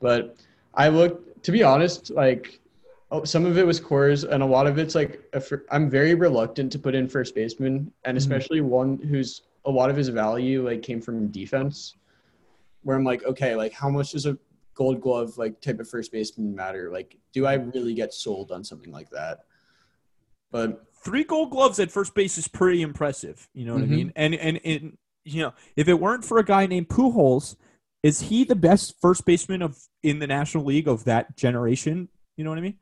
Speaker 2: But I looked, to be honest, like oh, some of it was Coors and a lot of it's like, a fir- I'm very reluctant to put in first baseman and
Speaker 1: Mhm.
Speaker 2: especially one who's a lot of his value like came from defense where I'm like, okay, like how much does a gold glove like type of first baseman matter? Like, do I really get sold on something like that? But
Speaker 1: Three Gold Gloves at first base is pretty impressive. You know what
Speaker 2: Mhm.
Speaker 1: I mean? And and and you know, if it weren't for a guy named Pujols, is he the best first baseman of in the National League of that generation? You know what I mean?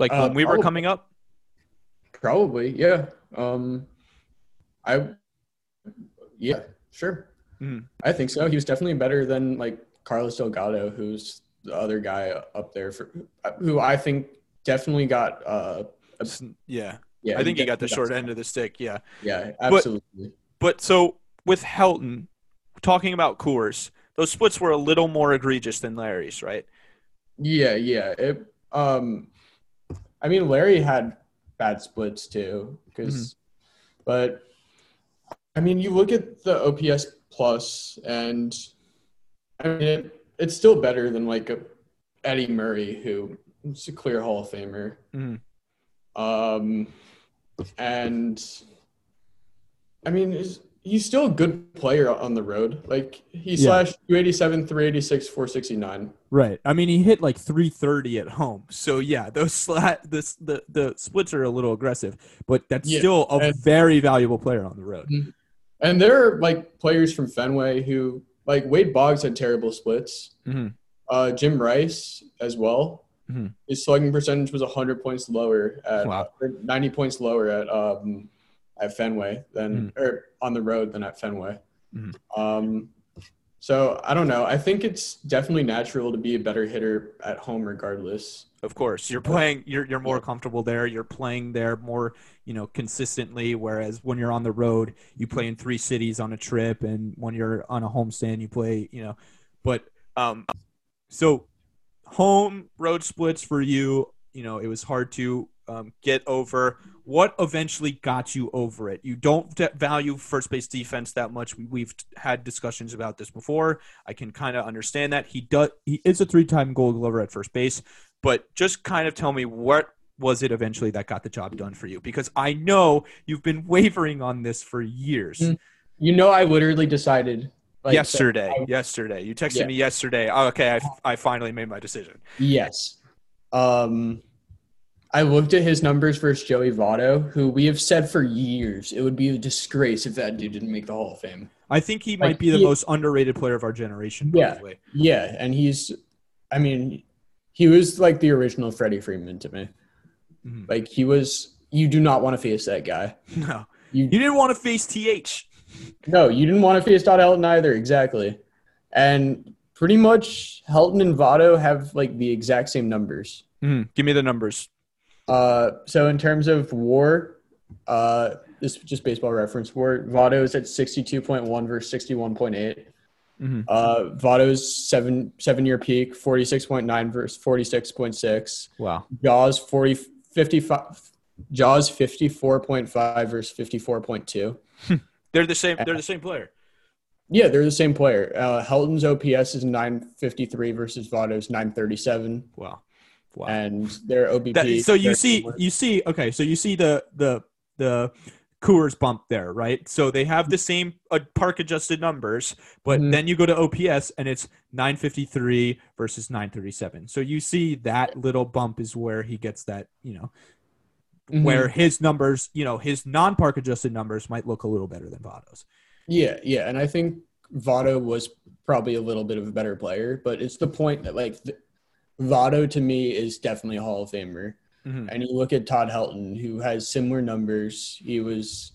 Speaker 1: Like
Speaker 2: Uh,
Speaker 1: when we were
Speaker 2: probably.
Speaker 1: coming up.
Speaker 2: Probably, yeah. Um, I, yeah, sure.
Speaker 1: Mhm.
Speaker 2: I think so. He was definitely better than like Carlos Delgado, who's the other guy up there for who I think definitely got. Uh,
Speaker 1: S- Yeah,
Speaker 2: yeah,
Speaker 1: I think he got the short end of the stick. Yeah.
Speaker 2: Yeah, absolutely.
Speaker 1: But so with Helton, talking about Coors, those splits were a little more egregious than Larry's, right?
Speaker 2: Yeah, yeah. It, um, I mean, Larry had bad splits too, because, but I mean, you look at the OPS plus, and I mean, it, it's still better than like a Eddie Murray, who is a clear Hall of Famer.
Speaker 1: Mhm.
Speaker 2: Um, and I mean, he's, still a good player on the road. Like he
Speaker 1: Yeah.
Speaker 2: slashed 287, 386, 469.
Speaker 1: Right. I mean, he hit like 330 at home. So yeah, those slat this the the splits are a little aggressive, but that's
Speaker 2: Yeah,
Speaker 1: still a
Speaker 2: and-
Speaker 1: very valuable player on the road.
Speaker 2: And there are like players from Fenway who like Wade Boggs had terrible splits.
Speaker 1: Mhm.
Speaker 2: Uh, Jim Rice as well.
Speaker 1: Mhm.
Speaker 2: His slugging percentage was 100 points lower at
Speaker 1: Wow.
Speaker 2: or 90 points lower at um, at Fenway than or on the road than at Fenway.
Speaker 1: Mhm.
Speaker 2: Um, So I don't know. I think it's definitely natural to be a better hitter at home, regardless.
Speaker 1: Of course, you're playing. You're you're more comfortable there. You're playing there more, you know, consistently. Whereas when you're on the road, you play in three cities on a trip, and when you're on a homestand, you play, you know. But um, so home road splits for you. You know, it was hard to um, get over. What eventually got you over it? You don't value first base defense that much. We, have had discussions about this before. I can kind of understand that he does. He is a three-time Gold Glover at first base, but just kind of tell me what was it eventually that got the job done for you? Because I know you've been wavering on this for years. Mm.
Speaker 2: You know, I literally decided
Speaker 1: like, yesterday. I, yesterday, you texted yeah. me yesterday. Oh, okay, I, I finally made my decision.
Speaker 2: Yes. Um, I looked at his numbers versus Joey Votto, who we have said for years it would be a disgrace if that dude didn't make the Hall of Fame.
Speaker 1: I think he like, might be the he, most underrated player of our generation.
Speaker 2: Yeah, yeah, and he's, I mean, he was like the original Freddie Freeman to me. Mm-hmm. Like he was. You do not want to face that guy.
Speaker 1: No, you, you didn't want to face Th.
Speaker 2: No, you didn't want to face Todd Helton either. Exactly, and pretty much Helton and Votto have like the exact same numbers.
Speaker 1: Mm-hmm. Give me the numbers.
Speaker 2: Uh, so in terms of WAR, uh, this is just baseball reference. WAR Votto is at sixty-two point one versus sixty-one point eight. Mm-hmm. Uh, Votto's seven seven year peak, forty six point nine versus forty six point six.
Speaker 1: Wow.
Speaker 2: Jaws 40, 55, Jaws fifty four point five versus fifty four point two.
Speaker 1: they're the same. They're the same player.
Speaker 2: Yeah, they're the same player. Uh, Helton's OPS is nine fifty three versus Votto's nine thirty seven.
Speaker 1: Wow.
Speaker 2: Wow. And their OBP.
Speaker 1: That, so you see, you see, okay, so you see the the the Coors bump there, right? So they have the same uh, park adjusted numbers, but mm-hmm. then you go to OPS and it's 953 versus 937. So you see that little bump is where he gets that, you know, mm-hmm. where his numbers, you know, his non park adjusted numbers might look a little better than Votto's.
Speaker 2: Yeah, yeah, and I think Votto was probably a little bit of a better player, but it's the point that like Votto to me is definitely a Hall of Famer. Mm-hmm. And you look at Todd Helton, who has similar numbers. He was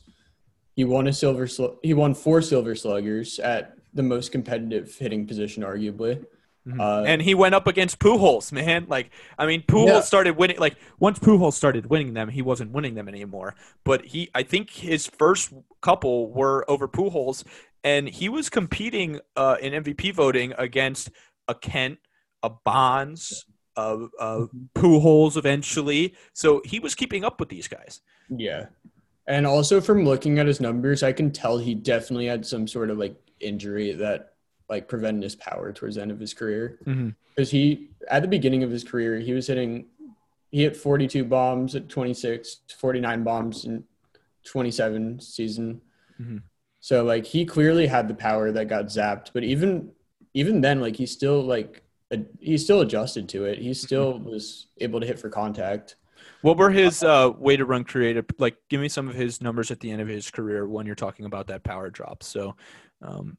Speaker 2: he won a silver he won four silver sluggers at the most competitive hitting position, arguably.
Speaker 1: Mm-hmm. Uh, and he went up against Pujols, man. Like, I mean, Pujols yeah. started winning. Like, once Pujols started winning them, he wasn't winning them anymore. But he, I think, his first couple were over Pujols, and he was competing uh, in MVP voting against a Kent, a Bonds, a, a Pujols eventually. So he was keeping up with these guys.
Speaker 2: Yeah. And also from looking at his numbers, I can tell he definitely had some sort of like injury that like prevented his power towards the end of his career. Because mm-hmm. he, at the beginning of his career, he was hitting, he hit 42 bombs at 26, 49 bombs in 27 season. Mm-hmm. So like he clearly had the power that got zapped, but even even then, like he still like he still adjusted to it. He still was able to hit for contact.
Speaker 1: What were his uh, weighted run created? Like, give me some of his numbers at the end of his career when you're talking about that power drop. So, um,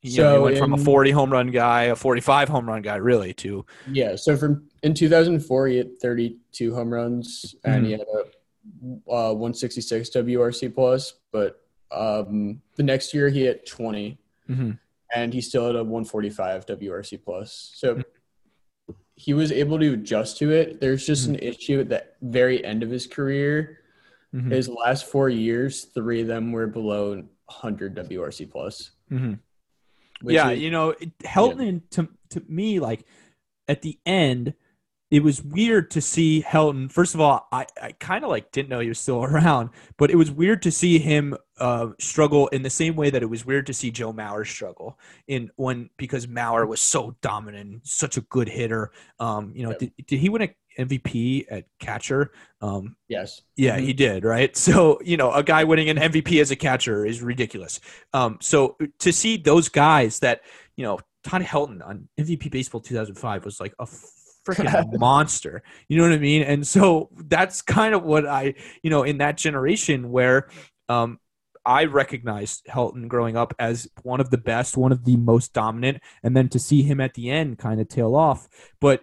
Speaker 1: he, so know, he went in, from a 40 home run guy, a 45 home run guy, really, to
Speaker 2: yeah. So from in 2004, he hit 32 home runs and mm-hmm. he had a uh, 166 WRC plus. But um, the next year, he hit 20. Mm-hmm and he still had a 145 WRC plus. So mm-hmm. He was able to adjust to it. There's just mm-hmm. an issue at the very end of his career. Mm-hmm. His last four years, three of them were below 100 WRC plus.
Speaker 1: Mm-hmm. Yeah, is, you know, Helton yeah. to to me like at the end it was weird to see Helton. First of all, I, I kind of like didn't know he was still around, but it was weird to see him uh, struggle in the same way that it was weird to see Joe Mauer struggle in when because Mauer was so dominant, such a good hitter. Um, you know, yep. did, did he win a MVP at catcher? Um,
Speaker 2: yes.
Speaker 1: Yeah, mm-hmm. he did. Right. So you know, a guy winning an MVP as a catcher is ridiculous. Um, so to see those guys that you know, Todd Helton on MVP Baseball 2005 was like a freaking monster. You know what I mean? And so that's kind of what I, you know, in that generation where um, I recognized Helton growing up as one of the best, one of the most dominant, and then to see him at the end kind of tail off, but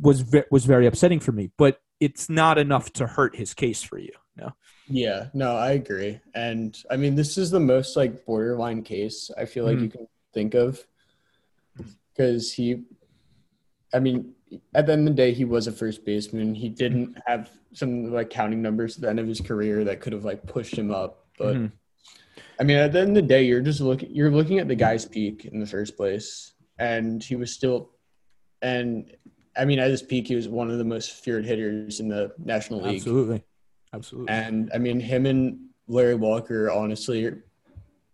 Speaker 1: was was very upsetting for me. But it's not enough to hurt his case for you. No.
Speaker 2: Yeah, no, I agree. And I mean, this is the most like borderline case I feel like mm-hmm. you can think of because he, I mean, at the end of the day, he was a first baseman. He didn't have some like counting numbers at the end of his career that could have like pushed him up. But
Speaker 1: Mhm.
Speaker 2: I mean, at the end of the day, you're just looking you're looking at the guy's peak in the first place, and he was still, and I mean, at his peak, he was one of the most feared hitters in the National League.
Speaker 1: Absolutely. Absolutely.
Speaker 2: And I mean, him and Larry Walker, honestly,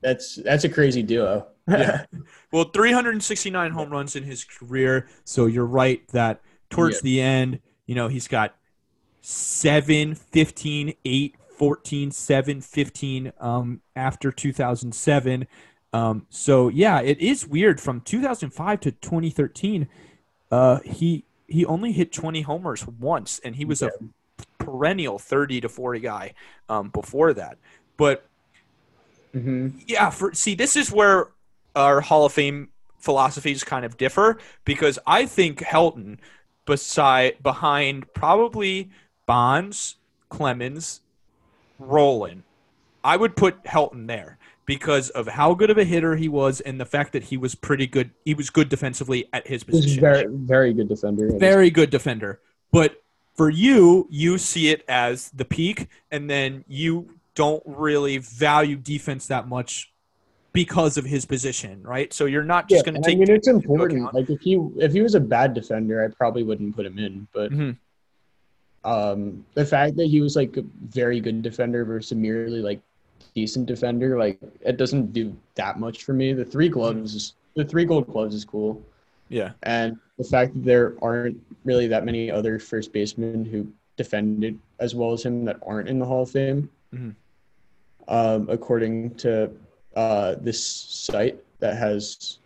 Speaker 2: that's that's a crazy duo.
Speaker 1: Yeah. Well, 369 home runs in his career. So you're right that towards
Speaker 2: Yeah.
Speaker 1: the end, you know, he's got 7, 15, 8, 14, 7, 15 um, after 2007. Um, so yeah, it is weird. From 2005 to 2013, uh, he he only hit 20 homers once, and he was a perennial 30 to 40 guy um, before that. But
Speaker 2: hmm
Speaker 1: yeah, for see, this is where our Hall of Fame philosophies kind of differ because I think Helton, beside behind probably Bonds, Clemens, Rolen, I would put Helton there because of how good of a hitter he was and the fact that he was pretty good. He was good defensively at his
Speaker 2: He's
Speaker 1: position
Speaker 2: very very good defender.
Speaker 1: very good defender. But for you, you see it as the peak, and then you don't really value defense that much because of his position, right? So you're not
Speaker 2: Yeah,
Speaker 1: just going to take.
Speaker 2: I mean, it's important. Like if he if he was a bad defender, I probably wouldn't put him in. But
Speaker 1: Mhm.
Speaker 2: Um, the fact that he was like a very good defender versus merely like decent defender, like it doesn't do that much for me. The three gloves, is, the three gold gloves is cool,
Speaker 1: Yeah,
Speaker 2: and the fact that there aren't really that many other first basemen who defended as well as him that aren't in the Hall of Fame,
Speaker 1: Mhm.
Speaker 2: um, according to uh, this site that has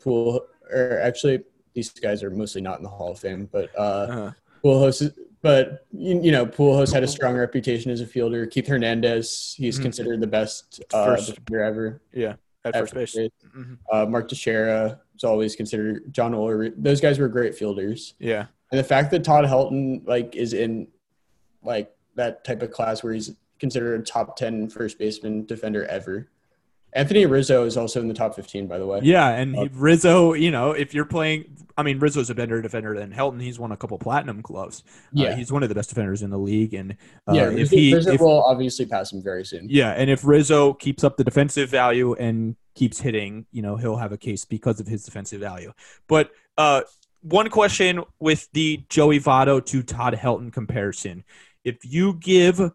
Speaker 2: pool or actually these guys are mostly not in the Hall of Fame, but uh,
Speaker 1: uh,
Speaker 2: Pujols, but you, know, Pujols had a strong reputation as a fielder. Keith Hernandez, he's
Speaker 1: Mhm.
Speaker 2: considered the best uh,
Speaker 1: First.
Speaker 2: defender ever.
Speaker 1: yeah, at
Speaker 2: at
Speaker 1: first base. Mhm.
Speaker 2: Uh, Mark Teixeira is always considered. John Oler, those guys were great fielders.
Speaker 1: Yeah,
Speaker 2: And the fact that Todd Helton like is in like that type of class where he's considered a top 10 first baseman defender ever. Anthony Rizzo is also in the top 15, by the way.
Speaker 1: yeah, and he,
Speaker 2: Uh,
Speaker 1: Rizzo, you know, if you're playing, I mean, Rizzo's a better defender than Helton. He's won a couple platinum gloves. Uh,
Speaker 2: Yeah.
Speaker 1: he's one of the best defenders in the league, and uh,
Speaker 2: yeah,
Speaker 1: if he
Speaker 2: Rizzo
Speaker 1: if,
Speaker 2: will obviously pass him very soon.
Speaker 1: Yeah, and if Rizzo keeps up the defensive value and keeps hitting, you know, he'll have a case because of his defensive value. But uh, one question with the Joey Votto to Todd Helton comparison: if you give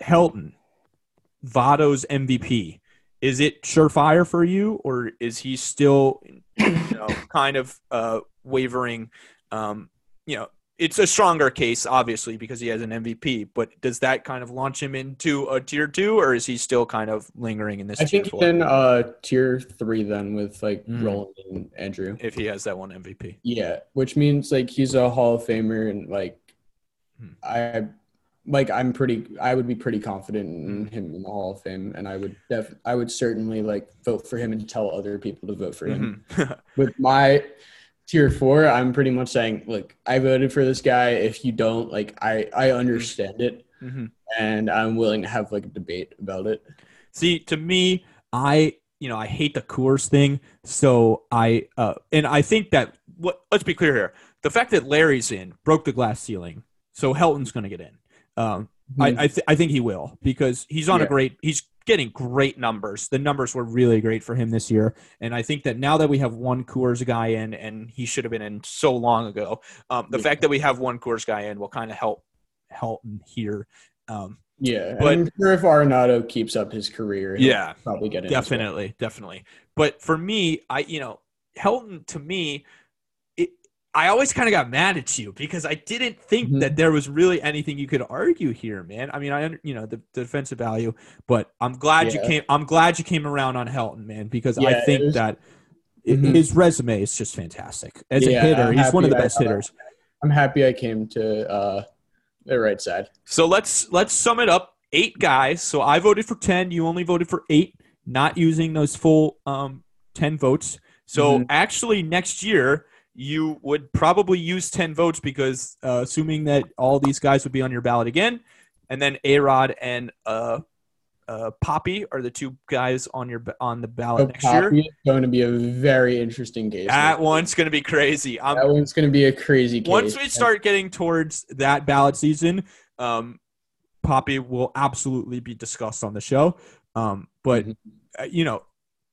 Speaker 1: Helton Votto's MVP, is it surefire for you, or is he still, you know, kind of uh, wavering? Um, you know, it's a stronger case, obviously, because he has an MVP. But does that kind of launch him into a tier two, or is he still kind of lingering in this
Speaker 2: I
Speaker 1: tier
Speaker 2: think
Speaker 1: four?
Speaker 2: then uh tier three then with like
Speaker 1: Mhm.
Speaker 2: Rolen and Andruw.
Speaker 1: if he has that one MVP.
Speaker 2: Yeah, which means like he's a Hall of Famer and like
Speaker 1: Hmm.
Speaker 2: I like I'm pretty I would be pretty confident in him in the Hall of Fame and I would def I would certainly like vote for him and tell other people to vote for him.
Speaker 1: Mhm.
Speaker 2: With my tier 4, I'm pretty much saying, look, I voted for this guy. If you don't, like I I understand it
Speaker 1: Mhm.
Speaker 2: and I'm willing to have like a debate about it.
Speaker 1: See, to me, I you know I hate the Coors thing, so I uh, and I think that what let's be clear here: the fact that Larry's in broke the glass ceiling, so Helton's going to get in. Um, I I, th- I think he will because he's on a great he's getting great numbers. The numbers were really great for him this year, and I think that now that we have one Coors guy in, and he should have been in so long ago, um, the
Speaker 2: Yeah.
Speaker 1: fact that we have one Coors guy in will kind of help Helton here. Um,
Speaker 2: Yeah,
Speaker 1: But-
Speaker 2: I'm sure if Arenado keeps up his career,
Speaker 1: yeah,
Speaker 2: probably get in. as well.
Speaker 1: definitely definitely but for me i you know helton to me i always kind of got mad at you because i didn't think
Speaker 2: Mhm.
Speaker 1: that there was really anything you could argue here man i mean i you know the, the defensive value but i'm glad you came i'm glad you came around on helton man because
Speaker 2: Yeah,
Speaker 1: i think
Speaker 2: was-
Speaker 1: that
Speaker 2: Mhm.
Speaker 1: his resume is just fantastic as
Speaker 2: Yeah,
Speaker 1: a hitter
Speaker 2: I'm
Speaker 1: he's one of the
Speaker 2: happy I
Speaker 1: best hitters
Speaker 2: I'm happy I came to uh, the right side.
Speaker 1: So let's let's sum it up. Eight guys. So I voted for ten. You only voted for eight, not using those full um, ten votes. So
Speaker 2: Mhm.
Speaker 1: actually, next year you would probably use ten votes because uh, assuming that all these guys would be on your ballot again, and then A Rod and uh, uh, Papi are the two guys on your on the ballot
Speaker 2: So
Speaker 1: next year.
Speaker 2: Papi is going to be a very interesting case.
Speaker 1: That one's going to be crazy. I'm,
Speaker 2: that one's going to be a crazy case.
Speaker 1: once we start getting towards that ballot season, um, Papi will absolutely be discussed on the show. Um, but
Speaker 2: Mhm.
Speaker 1: uh, you know,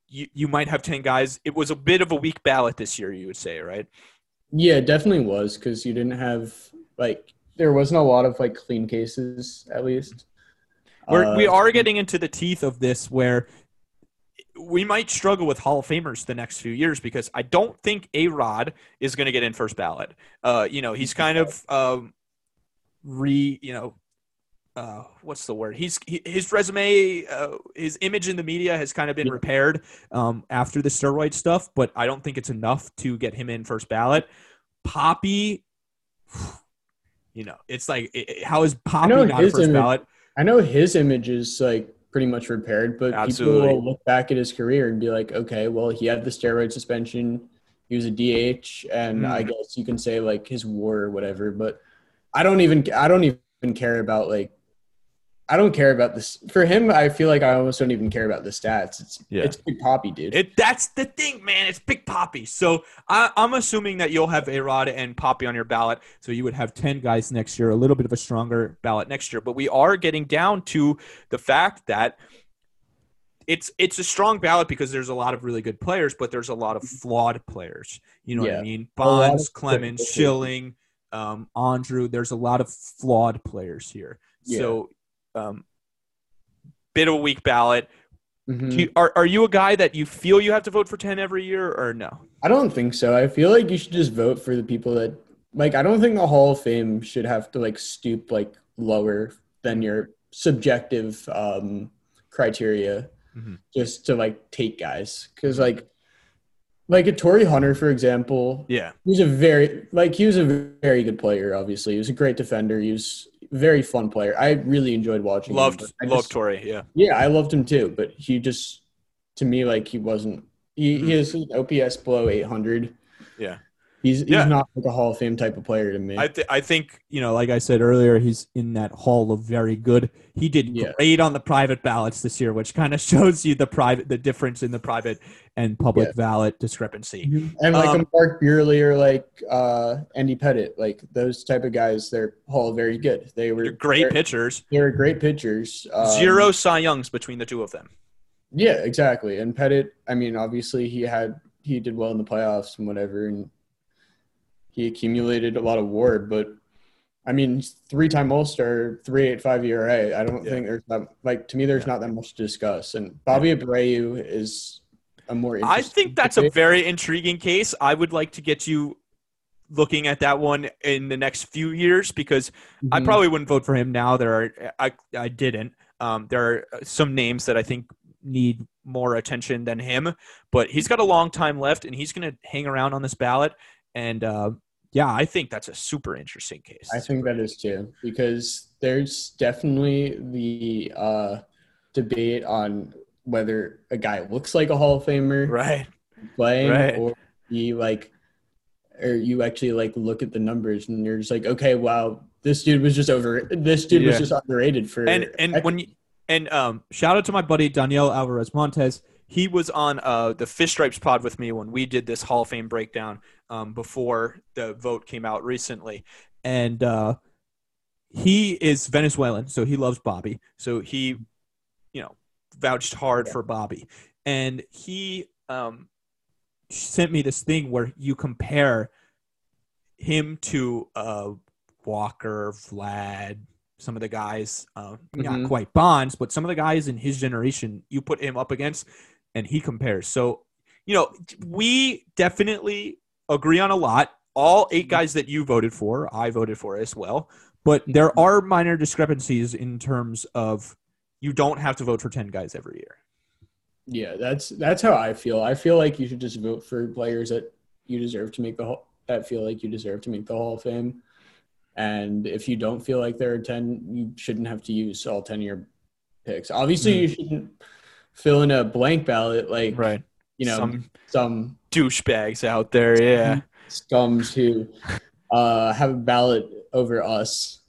Speaker 1: you you might have ten guys. It was a bit of a weak ballot this year, you would say, right?
Speaker 2: Yeah, it definitely was because you didn't have like there wasn't a lot of like clean cases at least.
Speaker 1: We're, we
Speaker 2: Uh,
Speaker 1: are getting into the teeth of this where we might struggle with Hall of Famers the next few years because I don't think A Rod is going to get in first ballot. Uh, you know, he's kind of um, re, you know, uh, what's the word? He's he, his resume, uh, his image in the media has kind of been repaired um, after the steroid stuff, but I don't think it's enough to get him in first ballot. Papi, you know, it's like it- how is
Speaker 2: Papi
Speaker 1: not first
Speaker 2: image-
Speaker 1: ballot?
Speaker 2: I know his image is like pretty much repaired, but
Speaker 1: Absolutely.
Speaker 2: people will look back at his career and be like, okay, well, he had the steroid suspension, he was a DH, and I
Speaker 1: Mhm.
Speaker 2: guess you can say like his war or whatever. But I don't even I don't even care about like I don't care about this for him. I feel like I almost don't even care about the stats. It's
Speaker 1: Yeah.
Speaker 2: it's big papi, dude.
Speaker 1: It that's the thing, man. It's Big Papi. So I, I'm assuming that you'll have A Rod and Papi on your ballot. So you would have ten guys next year, a little bit of a stronger ballot next year. But we are getting down to the fact that it's it's a strong ballot because there's a lot of really good players, but there's a lot of flawed players. You know what I mean? Bonds, Clemens. Schilling, um, Andruw. There's a lot of flawed players here.
Speaker 2: Yeah.
Speaker 1: So um, bit of a weak ballot.
Speaker 2: Mhm.
Speaker 1: You, are are you a guy that you feel you have to vote for ten every year or no?
Speaker 2: I don't think so. I feel like you should just vote for the people that like I don't think the Hall of Fame should have to like stoop like lower than your subjective um criteria
Speaker 1: Mhm.
Speaker 2: just to like take guys cuz like like a Torii Hunter for example,
Speaker 1: Yeah.
Speaker 2: he's a very like he was a very good player obviously. He was a great defender. He was very fun player. I really enjoyed watching
Speaker 1: Loved
Speaker 2: him.
Speaker 1: Loved
Speaker 2: just-
Speaker 1: Torii, yeah.
Speaker 2: yeah, I loved him too, but he just to me like he wasn't. He,
Speaker 1: Mm-hmm.
Speaker 2: he has OPS below 800.
Speaker 1: Yeah.
Speaker 2: He's he's
Speaker 1: Yeah.
Speaker 2: not like a Hall of Fame type of player to me.
Speaker 1: I th- I think, you know, like I said earlier, he's in that hall of very good. He did
Speaker 2: Yeah.
Speaker 1: great on the private ballots this year, which kind of shows you the private the difference in the private and public
Speaker 2: Yeah.
Speaker 1: ballot discrepancy.
Speaker 2: and like
Speaker 1: Um,
Speaker 2: a Mark Buehrle or like uh, Andy Pettitte, like those type of guys, they're all very good. They were
Speaker 1: great
Speaker 2: they're,
Speaker 1: pitchers.
Speaker 2: They were great pitchers. Um,
Speaker 1: Zero Cy Youngs between the two of them.
Speaker 2: Yeah, exactly. And Pettitte, I mean, obviously he had he did well in the playoffs and whatever, and he accumulated a lot of WAR. But I mean, three time All Star, three eight five ERA. I don't
Speaker 1: Yeah.
Speaker 2: think there's that like to me. There's not that much to discuss. And Bobby Abreu is a more.
Speaker 1: I think that's a very intriguing case. I would like to get you looking at that one in the next few years because I
Speaker 2: Mhm.
Speaker 1: probably wouldn't vote for him now. There are I I didn't. Um, there are some names that I think need more attention than him, but he's got a long time left, and he's going to hang around on this ballot. And uh, yeah, I think that's a super interesting case.
Speaker 2: I think that is too because there's definitely the uh, debate on whether a guy looks like a Hall of Famer.
Speaker 1: right.
Speaker 2: playing
Speaker 1: Right.
Speaker 2: or you like or you actually like look at the numbers and you're just like okay wow this dude was just over this dude
Speaker 1: Yeah.
Speaker 2: was just underrated for
Speaker 1: and and when you and um shout out to my buddy Daniel Alvarez Montes. He was on uh the Fish Stripes pod with me when we did this Hall of Fame breakdown um before the vote came out recently. And uh he is Venezuelan, so he loves Bobby. So he, you know, vouched hard for Bobby. And he um sent me this thing where you compare him to uh Walker, Vlad, some of the guys, uh, not
Speaker 2: Mhm.
Speaker 1: quite Bonds, but some of the guys in his generation, you put him up against, and he compares. So, you know, we definitely agree on a lot. All eight guys that you voted for, I voted for as well. But there are minor discrepancies in terms of you don't have to vote for 10 guys every year.
Speaker 2: yeah that's that's how i feel i feel like you should just vote for players that you deserve to make the hall that feel like you deserve to make the hall of fame and if you don't feel like there are 10 you shouldn't have to use all 10 of your picks obviously you shouldn't fill in a blank ballot like
Speaker 1: Right.
Speaker 2: you know
Speaker 1: Some
Speaker 2: some
Speaker 1: douchebags out there. Yeah.
Speaker 2: scums who uh, have a ballot over us.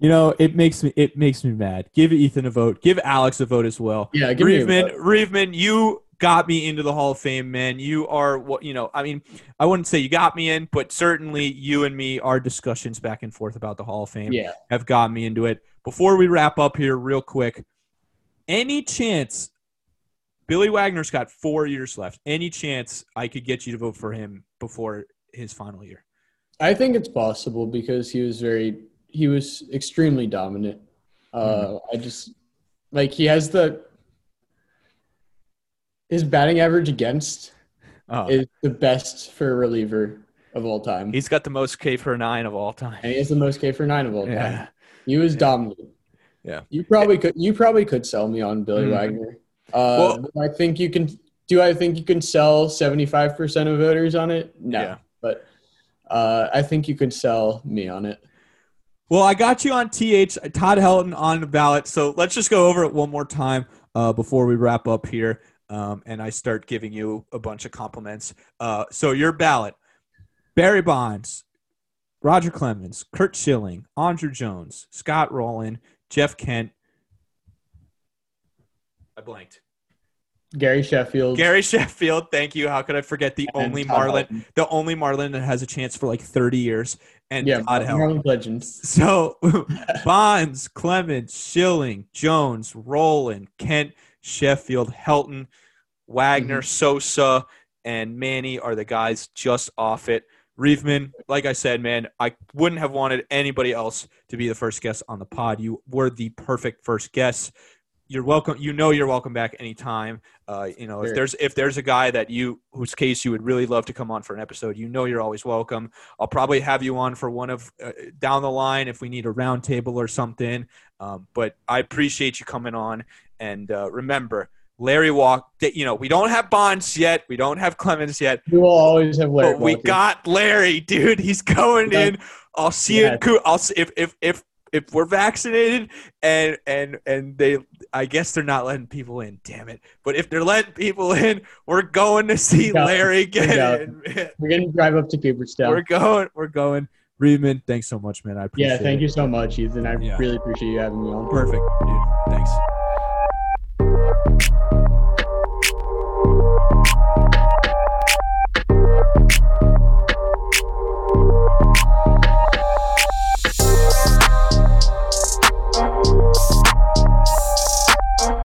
Speaker 1: You know, it makes me it makes me mad. Give Ethan a vote. Give Alex a vote as well.
Speaker 2: Yeah, give me a
Speaker 1: Reevman. Reevman, you got me into the Hall of Fame, man. You are what you know. I mean, I wouldn't say you got me in, but certainly you and me, our discussions back and forth about the Hall of Fame
Speaker 2: Yeah.
Speaker 1: have got me into it. Before we wrap up here, real quick, any chance Billy Wagner's got four years left? Any chance I could get you to vote for him before his final year?
Speaker 2: I think it's possible because he was very he was extremely dominant. Uh, I just like he has the his batting average against
Speaker 1: Oh,
Speaker 2: is the best for a reliever of all time,
Speaker 1: he's got the most K per nine of all time.
Speaker 2: and he has the most K for nine of all time.
Speaker 1: Yeah.
Speaker 2: He was dominant.
Speaker 1: Yeah.
Speaker 2: You probably could you probably could sell me on Billy
Speaker 1: Mhm.
Speaker 2: Wagner. Uh, I think you can do I think you can sell 75% of voters on it? No.
Speaker 1: Yeah.
Speaker 2: But uh, I think you could sell me on it.
Speaker 1: Well, I got you on TH, Todd Helton on the ballot. So let's just go over it one more time uh, before we wrap up here. Um, and I start giving you a bunch of compliments. Uh, so your ballot Barry Bonds, Roger Clemens, Curt Schilling, Andruw Jones, Scott Rolen, Jeff Kent. I blanked.
Speaker 2: Gary Sheffield.
Speaker 1: Gary Sheffield, thank you. How could I forget the
Speaker 2: and
Speaker 1: only
Speaker 2: Todd
Speaker 1: Marlin,
Speaker 2: Helton.
Speaker 1: the only Marlin that has a chance for like 30 years? And
Speaker 2: Yeah,
Speaker 1: Todd Helton.
Speaker 2: Marlins legend.
Speaker 1: So Bonds, Clemens, Schilling, Jones, Rolen, Kent, Sheffield, Helton, Wagner, mm-hmm. Sosa, and Manny are the guys just off it. Reevman, like I said, man, I wouldn't have wanted anybody else to be the first guest on the pod. You were the perfect first guest. You're welcome. You know you're welcome back anytime. Uh, you know if there's if there's a guy that you whose case you would really love to come on for an episode, you know you're always welcome. I'll probably have you on for one of uh, down the line if we need a roundtable or something. Um, but I appreciate you coming on. And uh, remember, Larry Walk. You know we don't have Bonds yet. We don't have Clemens yet.
Speaker 2: We will always have Larry.
Speaker 1: But we got Larry, dude. He's going
Speaker 2: Yeah.
Speaker 1: in. I'll see you.
Speaker 2: Yeah.
Speaker 1: In, I'll see if if if if we're vaccinated and and and they. I guess they're not letting people in. Damn it! But if they're letting people in, we're going to see Larry get
Speaker 2: got-
Speaker 1: in. man.
Speaker 2: We're gonna drive up to Cooperstown.
Speaker 1: We're going. We're going. Reedman, thanks so much, man. I appreciate
Speaker 2: yeah, thank
Speaker 1: it.
Speaker 2: you so much, Ethan. I
Speaker 1: Yeah.
Speaker 2: really appreciate you having me on.
Speaker 1: Perfect, dude. Thanks.